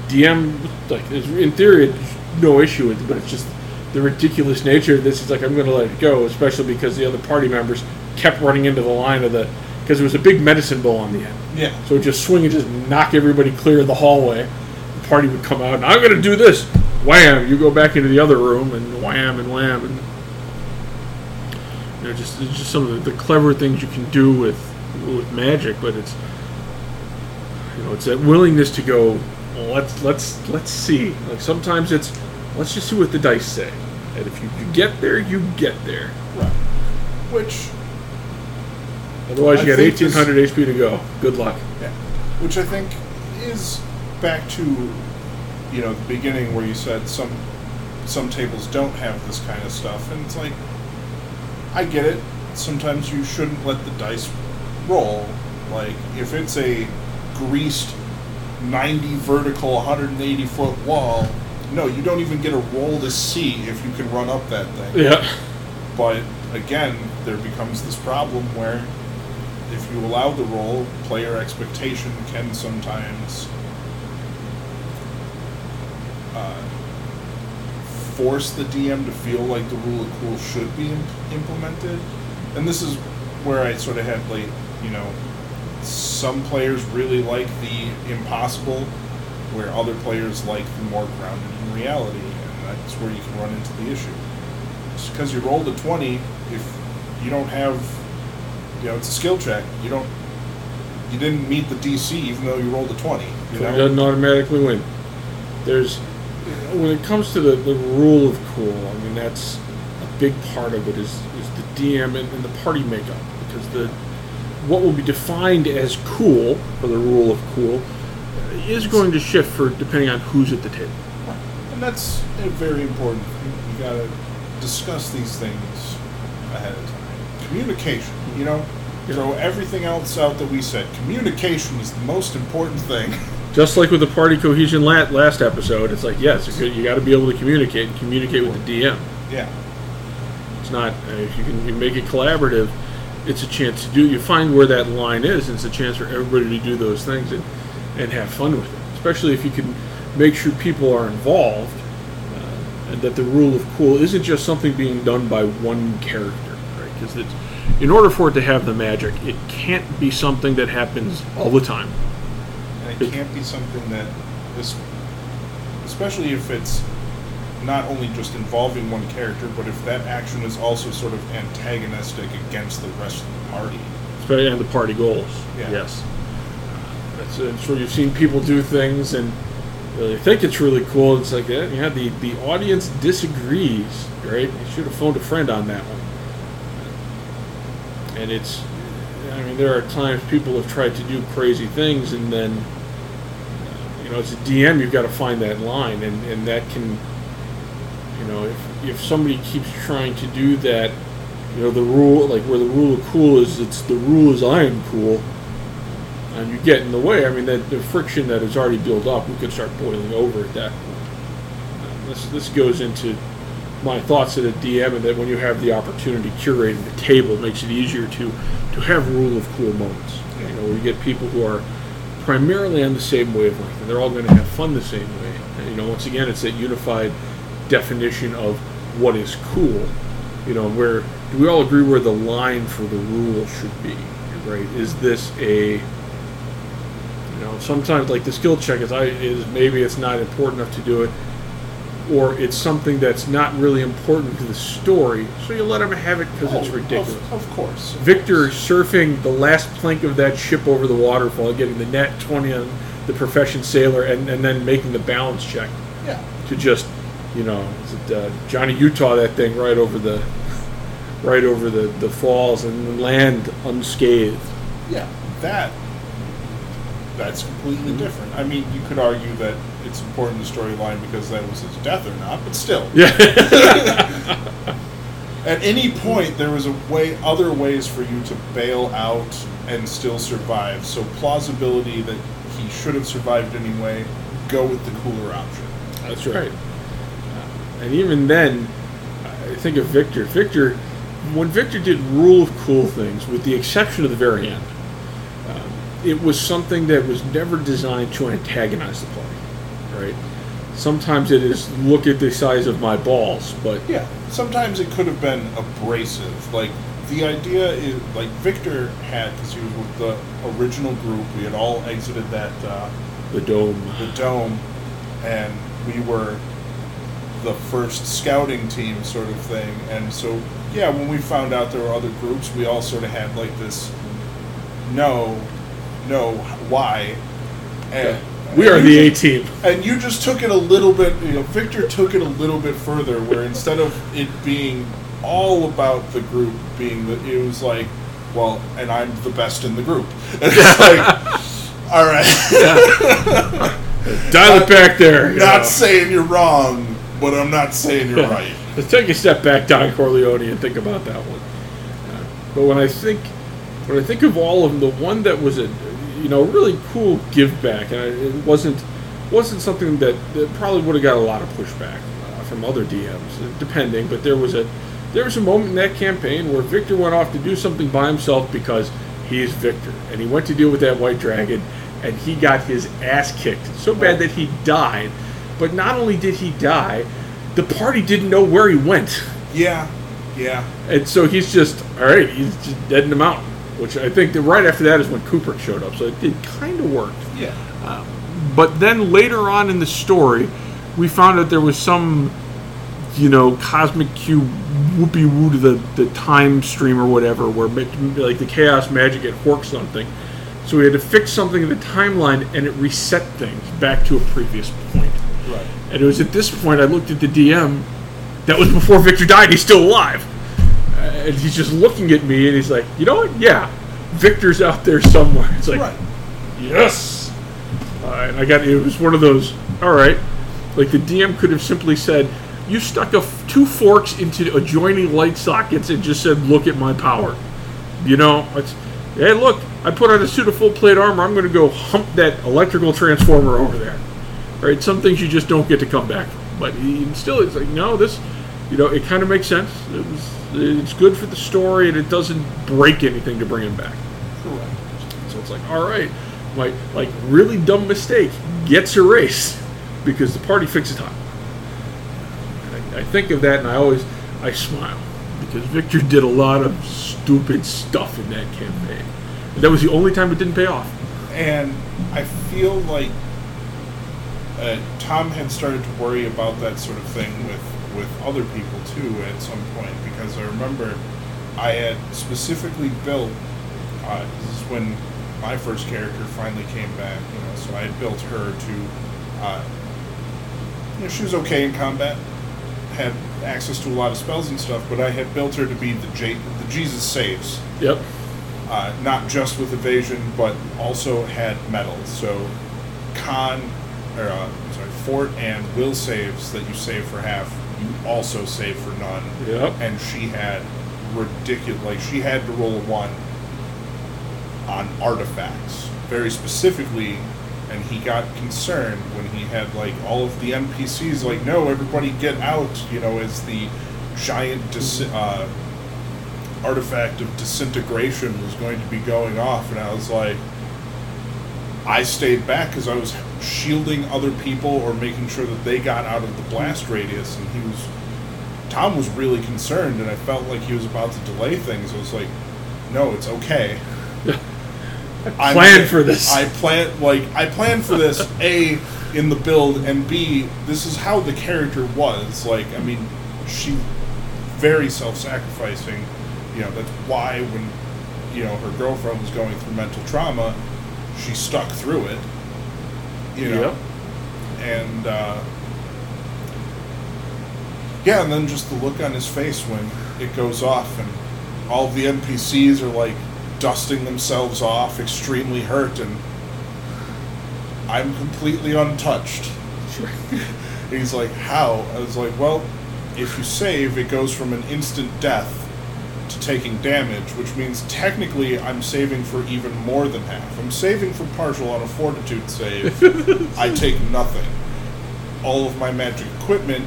DM, like, in theory, no issue with it, but it's just the ridiculous nature of this. Is like, I'm going to let it go, especially because the other party members kept running into the line of the, because there was a big medicine ball on the end. Yeah. So it just swing and just knock everybody clear of the hallway. The party would come out, and I'm going to do this. Wham! You go back into the other room, and wham and wham, and you know, just just some of the, the clever things you can do with with magic. But it's you know, it's that willingness to go. Well, let's let's let's see. Like sometimes it's let's just see what the dice say. And if you, you get there, you get there. Right. Which, Otherwise, you got think this- 1800 HP to go. Good luck. yeah, which I think is back to, you know, the beginning where you said some some tables don't have this kind of stuff, and it's like, I get it. Sometimes you shouldn't let the dice roll. Like if it's a greased 90 vertical, 180 foot wall, no, you don't even get a roll to see if you can run up that thing. Yeah. But again, there becomes this problem where if you allow the roll, player expectation can sometimes uh, force the DM to feel like the rule of cool should be im- implemented. And this is where I sort of had like, you know, some players really like the impossible, where other players like the more grounded in reality, and that's where you can run into the issue. Just because you rolled a 20, if you don't have, you know, it's a skill check, you don't, you didn't meet the DC even though you rolled a 20. You So it doesn't automatically win. There's when it comes to the, the rule of cool. I mean, that's a big part of it is is the DM and, and the party makeup because the what will be defined as cool or the rule of cool is going to shift for depending on who's at the table. And that's a very important thing. You gotta discuss these things ahead of time. Communication, you know? Yeah. Throw everything else out that we said. Communication is the most important thing. Just like with the party cohesion la- last episode, it's like yes, you got to be able to communicate and communicate with the DM. yeah. It's not uh, if you can you make it collaborative. It's a chance to do. You find where that line is. And it's a chance for everybody to do those things and and have fun with it. Especially if you can make sure people are involved, uh, and that the rule of cool isn't just something being done by one character, right? Because it's in order for it to have the magic, it can't be something that happens all the time. It can't be something that this especially if it's not only just involving one character, but if that action is also sort of antagonistic against the rest of the party. especially and the party goals. Yeah. Yes, that's it's where you've seen people do things and they think it's really cool. It's like eh, yeah, the the audience disagrees. Right? You should have phoned a friend on that one. And it's, I mean, there are times people have tried to do crazy things and then, uh, you know, as a DM, you've got to find that line, and and that can, you know, if if somebody keeps trying to do that you know the rule like where the rule of cool is it's the rule is i am cool and you get in the way i mean that the friction that is already built up we could start boiling over at that point. This this goes into my thoughts at a dm and that when you have the opportunity curating the table it makes it easier to to have rule of cool moments. You know where you get people who are primarily on the same wavelength and they're all going to have fun the same way and, you know once again it's that unified definition of what is cool you know, where do we all agree where the line for the rule should be, right? Is this a, you know, sometimes like the skill check is I is maybe it's not important enough to do it, or it's something that's not really important to the story, so you let them have it because it's Oh, ridiculous. Of, of course. of Victor course. surfing the last plank of that ship over the waterfall, getting the nat twenty on the profession sailor, and, and then making the balance check Yeah. to just, you know, is it, uh, Johnny Utah that thing right over the, right over the, the falls and land unscathed. Yeah. That that's completely different. I mean, you could argue that it's important to storyline because that was his death or not, but still. Yeah, At any point, there was a way, other ways for you to bail out and still survive. So plausibility that he should have survived anyway. Go with the cooler option. that's right. Uh, and even then, I think of Victor. Victor, when Victor did rule of cool things, with the exception of the very end, um, it was something that was never designed to antagonize the party, right? Sometimes it is look at the size of my balls, but Yeah, sometimes it could have been abrasive. Like the idea is like Victor had because he was with the original group. We had all exited that uh, the dome. the dome, and we were the first scouting team, sort of thing. And so, yeah, when we found out there were other groups, we all sort of had like this, no, no, why? And We are the A team. and you just took it a little bit, you know, Victor took it a little bit further, where instead of it being all about the group being that it was like, well, and I'm the best in the group. And it's like, all right, Dial it back there. not know. saying you're wrong, but I'm not saying you're right. Let's take a step back, Don Corleone, and think about that one. Uh, but when I think, when I think of all of them, the one that was a, you know, really cool give back, and it wasn't, wasn't something that, that probably would have got a lot of pushback uh, from other DMs, depending. But there was a, there was a moment in that campaign where Victor went off to do something by himself because he is Victor, and he went to deal with that white dragon, and he got his ass kicked so bad that he died. But not only did he die, the party didn't know where he went. Yeah, yeah, And so he's just, all right, he's just dead in the mountain. Which I think that right after that is when Cooper showed up. So it did kind of worked. yeah. Um, but then later on in the story, we found out there was some, you know, cosmic cube whoopee woo to the, the time stream or whatever, where like the chaos magic had worked something. So we had to fix something in the timeline and it reset things back to a previous point. Right. And it was at this point I looked at the DM. That was before Victor died. He's still alive. And he's just looking at me and he's like, you know what? Yeah, Victor's out there somewhere. It's like, Right. yes. Uh, and I got it was one of those. All right, like the DM could have simply said, "You stuck a f- two forks into adjoining light sockets and just said, look at my power." You know, it's hey, look, I put on a suit of full plate armor. I'm going to go hump that electrical transformer over there. Right? Some things you just don't get to come back from. But he still, it's like no, this, you know, it kind of makes sense. It was, it's good for the story, and it doesn't break anything to bring him back. Correct. So it's like, all right, my like really dumb mistake gets erased because the party fixes time. I, I think of that and I always I smile because Victor did a lot of stupid stuff in that campaign. And that was the only time it didn't pay off. And I feel like uh, Tom had started to worry about that sort of thing with, with other people too at some point because I remember I had specifically built. Uh, this is when my first character finally came back, you know. So I had built her to. Uh, you know, she was okay in combat, had access to a lot of spells and stuff, but I had built her to be the J- the Jesus saves Yep. uh, not just with evasion, but also had metals. So, con, or uh, I'm sorry, fort and will saves that you save for half, you also save for none. Yep. And she had ridiculous, like she had to roll a one on artifacts, very specifically. And he got concerned when he had like all of the NPCs like, no, everybody get out, you know, as the giant dis- uh, artifact of disintegration was going to be going off, and I was like, I stayed back because I was shielding other people or making sure that they got out of the blast radius, and he was. Tom was really concerned, and I felt like he was about to delay things. I was like, "No, it's okay." I planned for this. I plan like I planned for this. A in the build, and B this is how the character was. Like, I mean, she very self-sacrificing. You know, that's why when you know her girlfriend was going through mental trauma, she stuck through it. You know, and uh, yeah, and then just the look on his face when it goes off, and all the NPCs are like dusting themselves off, extremely hurt, and I'm completely untouched. He's like, How? I was like, Well, if you save, it goes from an instant death taking damage, which means technically I'm saving for even more than half. I'm saving for partial on a fortitude save. I take nothing. All of my magic equipment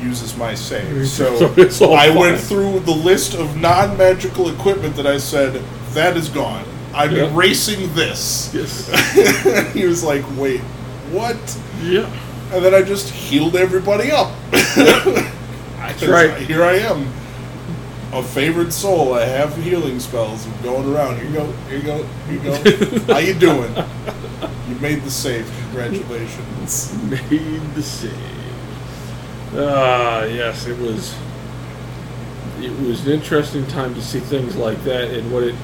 uses my save. So, So I went through the list of non magical equipment that I said, That is gone. I'm Yeah. erasing this. Yes. he was like, wait, what? Yeah. And then I just healed everybody up. That's right. Here I am, a favored soul. I have healing spells. I'm going around. Here you go. Here you go. Here you go. How you doing? You made the save. Congratulations. Made the save. Ah, yes, it was. It was an interesting time to see things like that, and what it,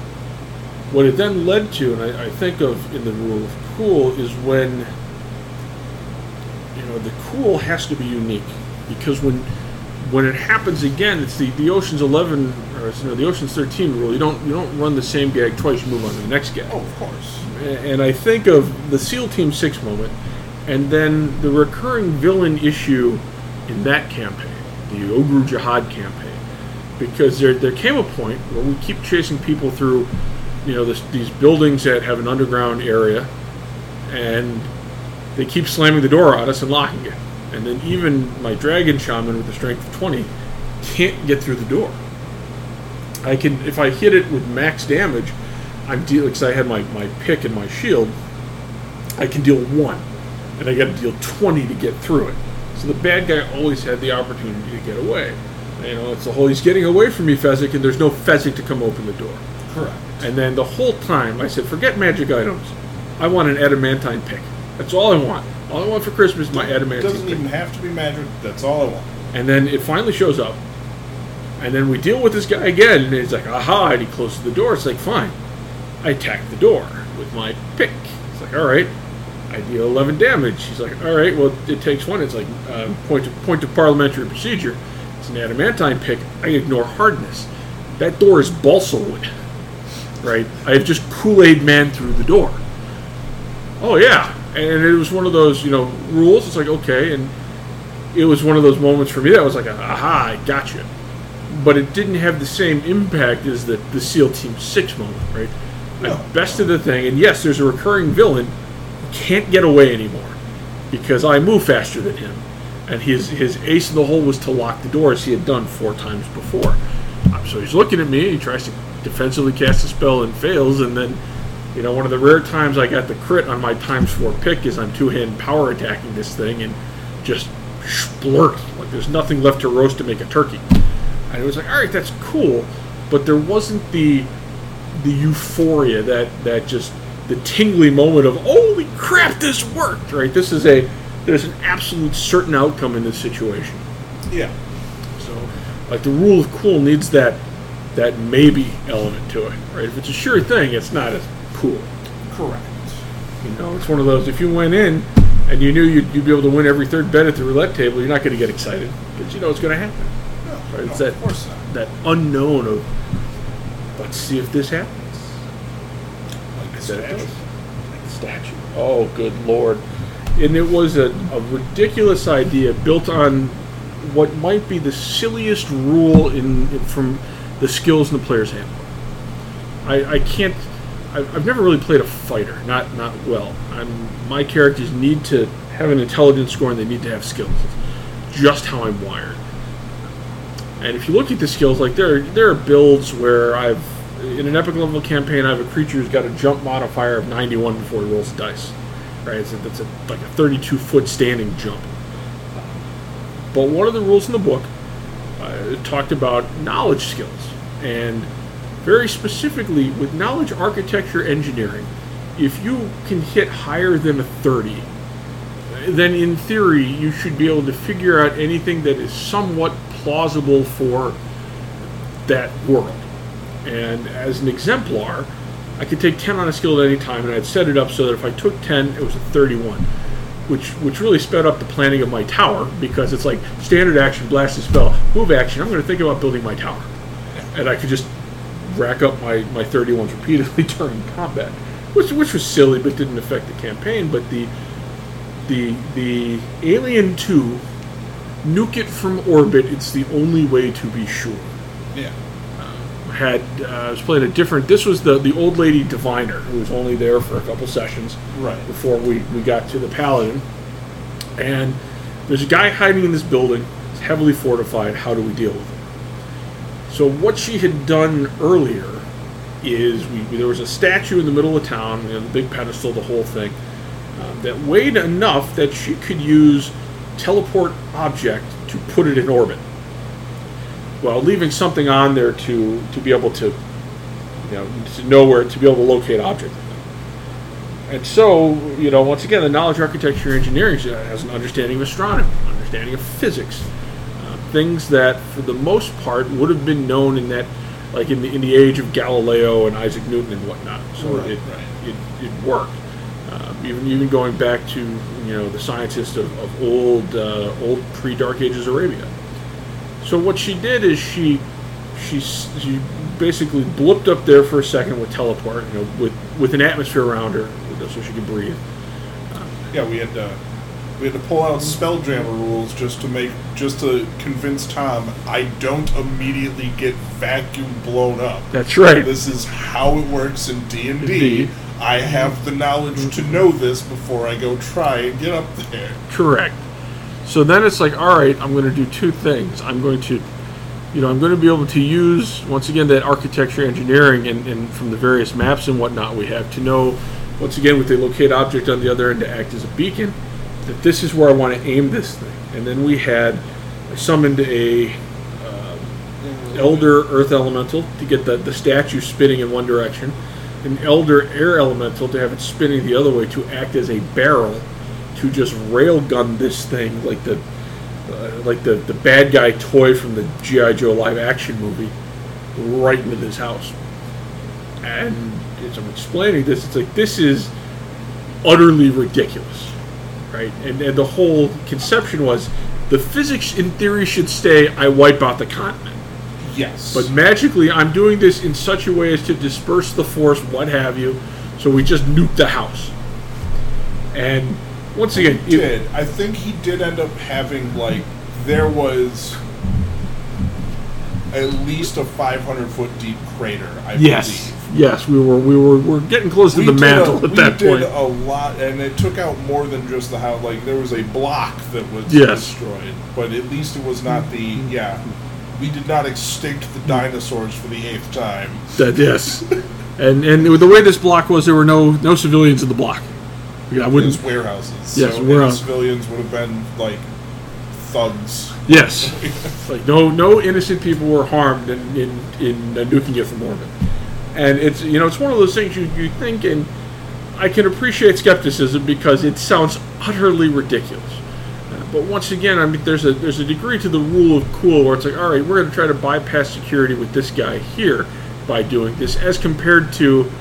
what it then led to, and I, I think of in the rule of cool is when, you know, the cool has to be unique, because when, when it happens again, it's the, the Ocean's Eleven or you know, the Ocean's Thirteen rule. You don't you don't run the same gag twice. You move on to the next gag. Oh, of course. and I think of the SEAL Team Six moment, and then the recurring villain issue in that campaign, the Ogdru Jahad campaign, because there there came a point where we keep chasing people through, you know, this, these buildings that have an underground area, and they keep slamming the door on us and locking it, and then even my dragon shaman with a strength of twenty can't get through the door. I can if I hit it with max damage, I'm dealing because I had my, my pick and my shield. I can deal one, and I got to deal twenty to get through it. So the bad guy always had the opportunity to get away. You know, it's the whole he's getting away from me, Fezzik, and there's no Fezzik to come open the door. Correct. And then the whole time I said, forget magic items. I want an adamantine pick. That's all I want. All I want for Christmas is my It adamantine doesn't even have to be magic. That's all I want. And then it finally shows up. And then we deal with this guy again, and he's like, aha, and he closes the door. It's like, fine. I attack the door with my pick. It's like, all right. I deal 11 damage. He's like, all right, well, it takes one. It's like uh, point, of, point of parliamentary procedure. It's an adamantine pick. I ignore hardness. That door is balsa wood. Right? I have just Kool Aid Man through the door. Oh, yeah. And it was one of those, you know, rules. It's like, okay. And it was one of those moments for me that was like, aha, I got you. But it didn't have the same impact as the, the SEAL Team 6 moment, right? I No. bested the thing, and yes, there's a recurring villain who can't get away anymore because I move faster than him. And his, his ace in the hole was to lock the door as he had done four times before. So he's looking at me, he tries to defensively cast a spell and fails, and then, you know, one of the rare times I got the crit on my times four pick is I'm two hand power attacking this thing and just splurt. Like there's nothing left to roast to make a turkey. And it was like, all right, that's cool, but there wasn't the the euphoria that that just the tingly moment of holy crap, this worked. Right? This is a there's an absolute certain outcome in this situation. Yeah. So, like the rule of cool needs that that maybe element to it. Right? If it's a sure thing, it's not as cool. Correct. You know, it's one of those. If you went in and you knew you'd, you'd be able to win every third bet at the roulette table, you're not going to get excited because you know it's going to happen. No, Right, no, it's that of course not. that unknown of let's see if this happens. Like the statue. Like the statue. Oh, good lord! And it was a, a ridiculous idea built on what might be the silliest rule in, in from the skills in the player's handbook. I, I can't. I've, never really played a fighter, not not well. I'm, my characters need to have an intelligence score and they need to have skills. It's just how I'm wired. And if you look at the skills, like there, there are builds where I've in an epic level campaign, I have a creature who's got a jump modifier of 91 before he rolls dice. Right, it's a, a, like a 32 foot standing jump. But one of the rules in the book uh, talked about knowledge skills, and very specifically with knowledge architecture engineering, if you can hit higher than a 30, then in theory you should be able to figure out anything that is somewhat plausible for that world. And as an exemplar, I could take 10 on a skill at any time, and I'd set it up so that if I took 10, it was a 31, which which really sped up the planning of my tower because it's like standard action, blast a spell, move action. I'm going to think about building my tower, and I could just rack up my, my 31s repeatedly during combat, which which was silly but didn't affect the campaign. But the the the Alien 2 nuke it from orbit. It's the only way to be sure Yeah. had uh, I was playing a different. This was the the old lady diviner who was only there for a couple sessions Right. before we we got to the paladin. And there's a guy hiding in this building. It's heavily fortified. How do we deal with him? So what she had done earlier is we, there was a statue in the middle of town, you know, the big pedestal, the whole thing, um, that weighed enough that she could use teleport object to put it in orbit, while leaving something on there to to be able to, you know, to know where to be able to locate object. And so, you know, once again, the knowledge, architecture, engineering has an understanding of astronomy, understanding of physics, uh, things that, for the most part, would have been known in that, like in the in the age of Galileo and Isaac Newton and whatnot. So Right, it, right. it it worked. Um, even even going back to you know the scientists of, of old uh, old pre Dark Ages Arabia. So what she did is she she she basically blipped up there for a second with teleport, you know, with with an atmosphere around her, so she could breathe. Yeah, we had to we had to pull out spelljammer rules just to make just to convince Tom I don't immediately get vacuum blown up. That's right. This is how it works in D and D. I have the knowledge to know this before I go try and get up there. Correct. So then it's like, all right, I'm going to do two things. I'm going to, you know, I'm going to be able to use once again that architecture, engineering, and, and from the various maps and whatnot we have to know, once again with a locate object on the other end to act as a beacon, that this is where I want to aim this thing. And then we had I summoned a um, elder earth elemental to get the, the statue spinning in one direction, an elder air elemental to have it spinning the other way to act as a barrel to just railgun this thing like the uh, like the, the bad guy toy from the GI Joe live action movie right into this house. And as I'm explaining this, it's like this is utterly ridiculous, right? And and the whole conception was the physics in theory should stay. I wipe out the continent. Yes. But magically, I'm doing this in such a way as to disperse the force, what have you. So we just nuke the house. And once again, he it- did. I think he did end up having like there was at least a 500 foot deep crater. I yes, believe. Yes, we were we were we're getting close to the did mantle a, at we that did point. a lot, and it took out more than just the house. Like there was a block that was Yes. destroyed, but at least it was not the yeah. We did not extinct the dinosaurs for the eighth time. That yes, and and the way this block was, there were no no civilians in the block. Yeah, I It wouldn't. was warehouses. Yes, so warehouse. any civilians would have been like thugs. Yes, like no no innocent people were harmed in in, in uh, nuking it from orbit, and it's you know it's one of those things you you think and I can appreciate skepticism because it sounds utterly ridiculous. Uh, but once again, I mean there's a there's a degree to the rule of cool where it's like all right we're going to try to bypass security with this guy here by doing this as compared to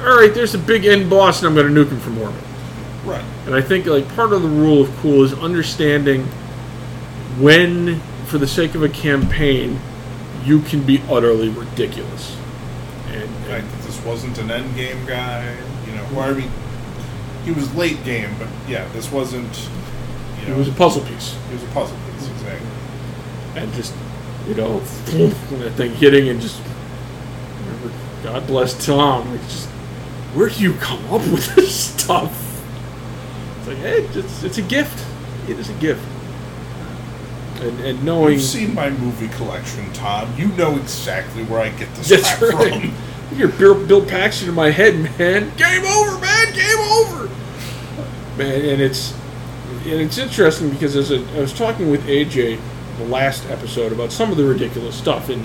all right there's a big end boss and I'm going to nuke him from orbit. Right. And I think like part of the rule of cool is understanding when, for the sake of a campaign, you can be utterly ridiculous. And, Like this wasn't an end game guy. You know, well, I mean, he was late game, but yeah, this wasn't. You know, it was a puzzle piece, it was a puzzle piece. Exactly. and just you know that thing hitting and just God bless Tom. Like just where do you come up with this stuff? It's like hey, it's, it's a gift. It is a gift. And, and knowing You've seen my movie collection, Tom. You know exactly where I get this That's crap right. from. You're Bill, Paxton in my head, man. Game over, man. Game over. Man, and it's and it's interesting because as a, I was talking with AJ the last episode about some of the ridiculous stuff, and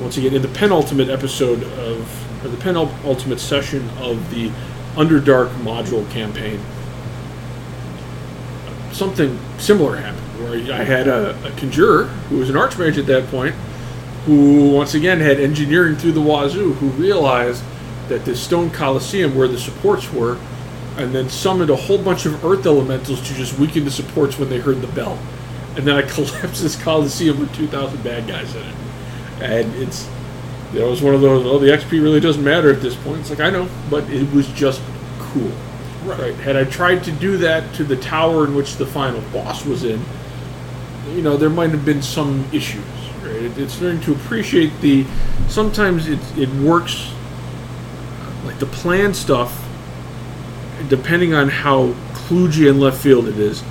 once again in the penultimate episode of or the penultimate session of the Underdark module campaign, something similar happened where I had a, a conjurer who was an archmage at that point who once again had engineering through the wazoo, who realized that this stone coliseum where the supports were, and then summoned a whole bunch of earth elementals to just weaken the supports when they heard the bell. And then I collapsed this coliseum with 2,000 bad guys in it. And it's, it was one of those, oh, the XP really doesn't matter at this point. It's like, I know, but it was just cool. Right. Had I tried to do that to the tower in which the final boss was in, you know, there might have been some issues. It, it's learning to appreciate the. Sometimes it it works. Like the plan stuff, depending on how kludgy and left field it is,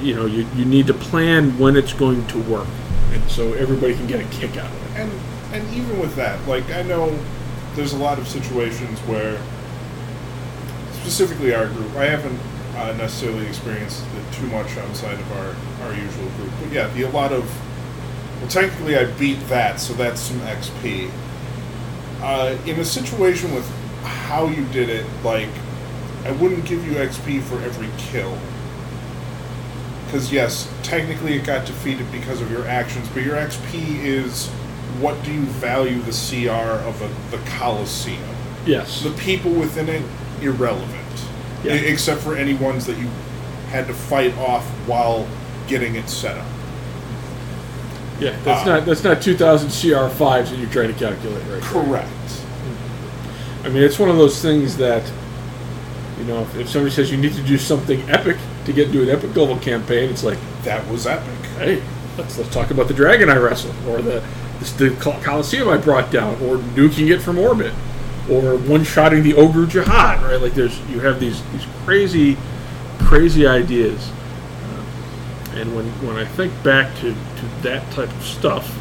you know, you, you need to plan when it's going to work, and so everybody can get a kick out of it. And and even with that, like I know there's a lot of situations where, specifically our group, I haven't uh, necessarily experienced it too much outside of our, our usual group. But yeah, the, a lot of, well, technically I beat that, so that's some XP. Uh, in a situation with how you did it, like, I wouldn't give you XP for every kill. Because, yes, technically it got defeated because of your actions, but your XP is what do you value the CR of a, the Coliseum? Yes. The people within it, irrelevant. Yeah. E- except for any ones that you had to fight off while getting it set up. Yeah, that's uh, not that's not 2,000 CR5s that you're trying to calculate, right? Correct. I mean, it's one of those things that, you know, if, if somebody says you need to do something epic to get into an epic level campaign, it's like, That was epic. hey, let's let's talk about the dragon I wrestled, or the the Col- Coliseum I brought down, or nuking it from orbit, or one-shotting the Ogdru Jahad, right? Like, there's you have these these crazy, crazy ideas, uh, and when when I think back to to that type of stuff,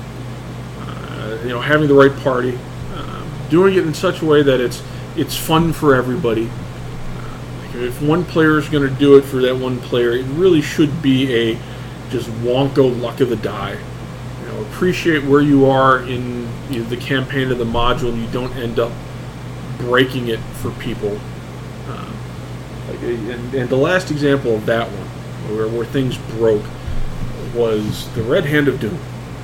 uh, you know, having the right party, um, doing it in such a way that it's it's fun for everybody. Uh, if one player is going to do it for that one player, it really should be a just wonko luck of the die. You know, appreciate where you are in you know, the campaign of the module, and you don't end up breaking it for people. Uh, and, and the last example of that one, where, where things broke, was the Red Hand of Doom.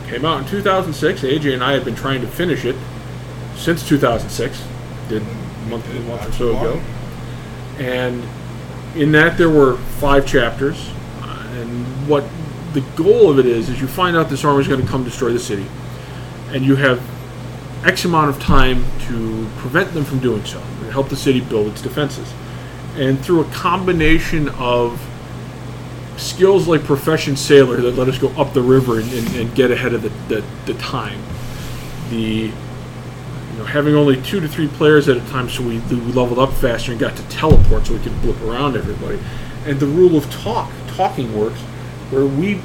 Came out in 2006. AJ and I had been trying to finish it since 2006. Did a month, a month or so ago. And in that, there were five chapters. Uh, and what the goal of it is, is you find out this army is going to come destroy the city. And you have X amount of time to prevent them from doing so, and help the city build its defenses. And through a combination of skills like profession sailor that let us go up the river and, and, and get ahead of the, the, the time. The you know having only two to three players at a time, so we, we leveled up faster and got to teleport, so we could blip around everybody. And the rule of talk, talking works, where we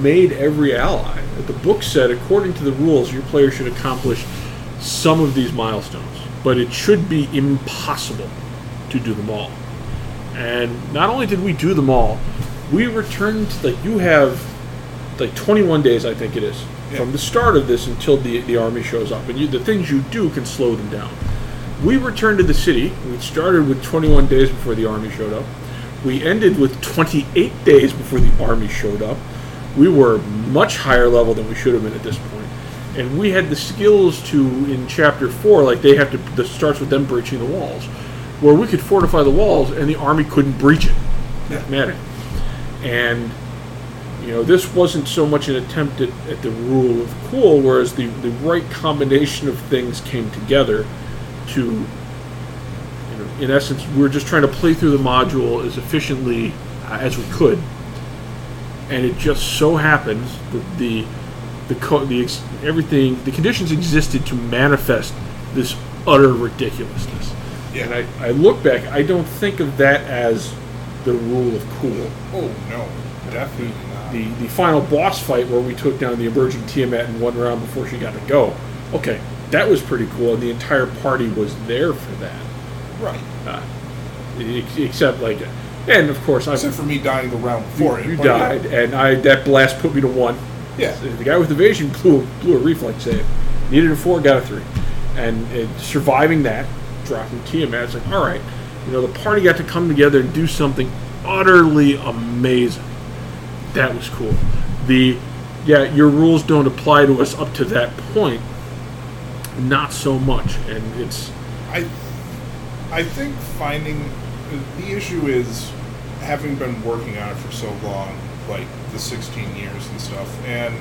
made every ally. The book said, according to the rules, your player should accomplish some of these milestones, but it should be impossible to do them all. And not only did we do them all, we returned to like you have like 21 days, I think it is, Yeah. from the start of this until the the army shows up, and you, the things you do can slow them down. We returned to the city. We started with 21 days before the army showed up. We ended with 28 days before the army showed up. We were much higher level than we should have been at this. And we had the skills to, in chapter four, like they have to, this starts with them breaching the walls, where we could fortify the walls and the army couldn't breach it. Mathematically. And, you know, this wasn't so much an attempt at, at the rule of cool, whereas the, the right combination of things came together to you know, in essence, we are just trying to play through the module as efficiently uh, as we could, and it just so happens that the the co- the ex- everything the conditions existed to manifest this utter ridiculousness. Yeah. And I, I look back, I don't think of that as the rule of cool. Oh no, definitely not. The the final boss fight where we took down the emerging Tiamat in one round before she got to go. Okay, that was pretty cool, and the entire party was there for that. right. Uh, except like, and of course I Except for me dying the round before it. you but yeah. died, and I that blast put me to one. Yeah. The guy with evasion blew blew a reflex save. Needed a four, got a three, and, and surviving that, dropping Tiamat. It's like all right, you know the party got to come together and do something utterly amazing. That was cool. The yeah, your rules don't apply to us up to that point. Not so much, and it's I I think finding the issue is having been working on it for so long, like the 16 years and stuff, and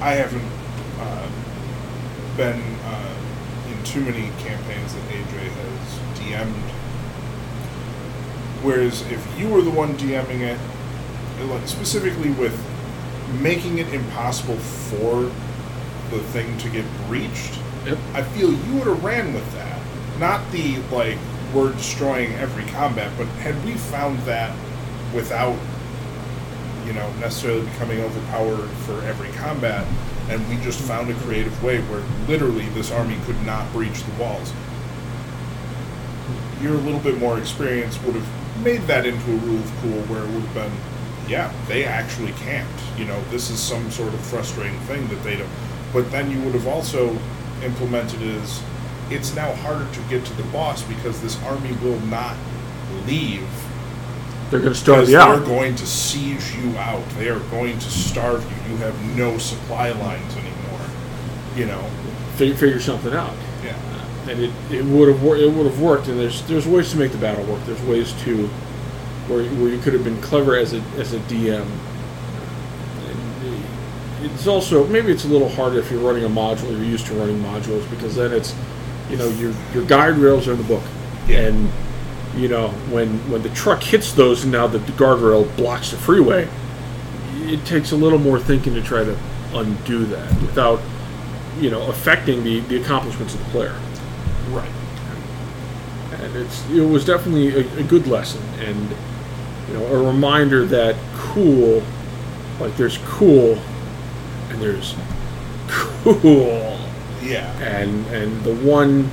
I haven't uh, been uh, in too many campaigns that AJ has DM'd. Whereas if you were the one DMing it, like specifically with making it impossible for the thing to get breached, yep. I feel you would have ran with that. Not the like we're destroying every combat, but had we found that without you know necessarily becoming overpowered for every combat, and we just found a creative way where literally this army could not breach the walls. Your little bit more experience would have made that into a rule of cool where it would have been, yeah, they actually can't. You know, this is some sort of frustrating thing that they don't. But then you would have also implemented as it's now harder to get to the boss because this army will not leave They're going to starve you they're out. going to siege you out. They are going to starve you. You have no supply lines anymore. You know. Figure, figure something out. And it, it would have wor- it would have worked. And there's there's ways to make the battle work. There's ways to where, where you could have been clever as a as a DM. And it's also maybe it's a little harder if you're running a module. You're used to running modules because then it's you know your your guide rails are in the book, Yeah. and you know when when the truck hits those and now the guardrail blocks the freeway. It takes a little more thinking to try to undo that without you know affecting the, the accomplishments of the player Right. and it's it was definitely a, a good lesson and you know a reminder that cool like there's cool and there's cool Yeah. and and the one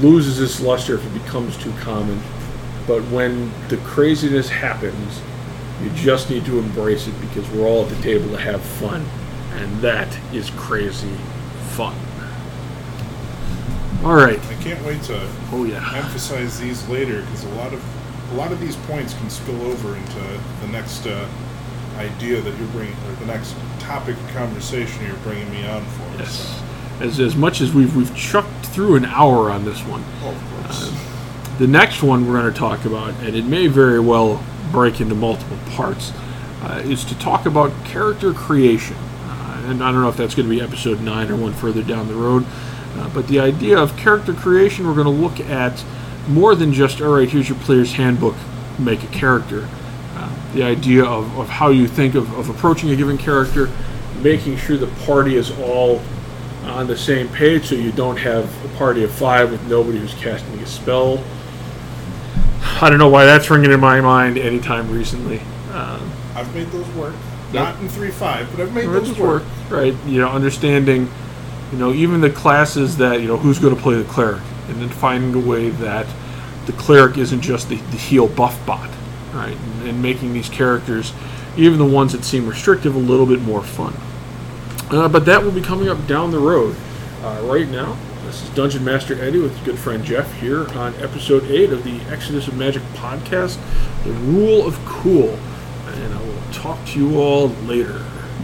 loses its luster if it becomes too common but when the craziness happens you just need to embrace it because we're all at the table to have fun and that is crazy fun all right I can't wait to oh yeah emphasize these later because a lot of a lot of these points can spill over into the next uh, idea that you're bringing, or the next topic of conversation you're bringing me on for. Yes. So, As, as much as we've we've chucked through an hour on this one, oh, of course. the next one we're going to talk about, and it may very well break into multiple parts, uh, is to talk about character creation. Uh, and I don't know if that's going to be episode nine or one further down the road, uh, but the idea of character creation, we're going to look at more than just all right. Here's your player's handbook. Make a character. Uh, the idea of, of how you think of, of approaching a given character, making sure the party is all on the same page so you don't have a party of five with nobody who's casting a spell. I don't know why that's ringing in my mind anytime recently. Um, I've made those work. Not in three five, but I've made those work. work, right? You know, understanding, you know, even the classes that you know who's going to play the cleric, and then finding a way that the cleric isn't just the, the heal buff bot, right? And, and making these characters, even the ones that seem restrictive, a little bit more fun. Uh, but that will be coming up down the road. Uh, right now, this is Dungeon Master Eddie with good friend Jeff here on episode 8 of the Exodus of Magic podcast, The Rule of Cool. And I will talk to you all later.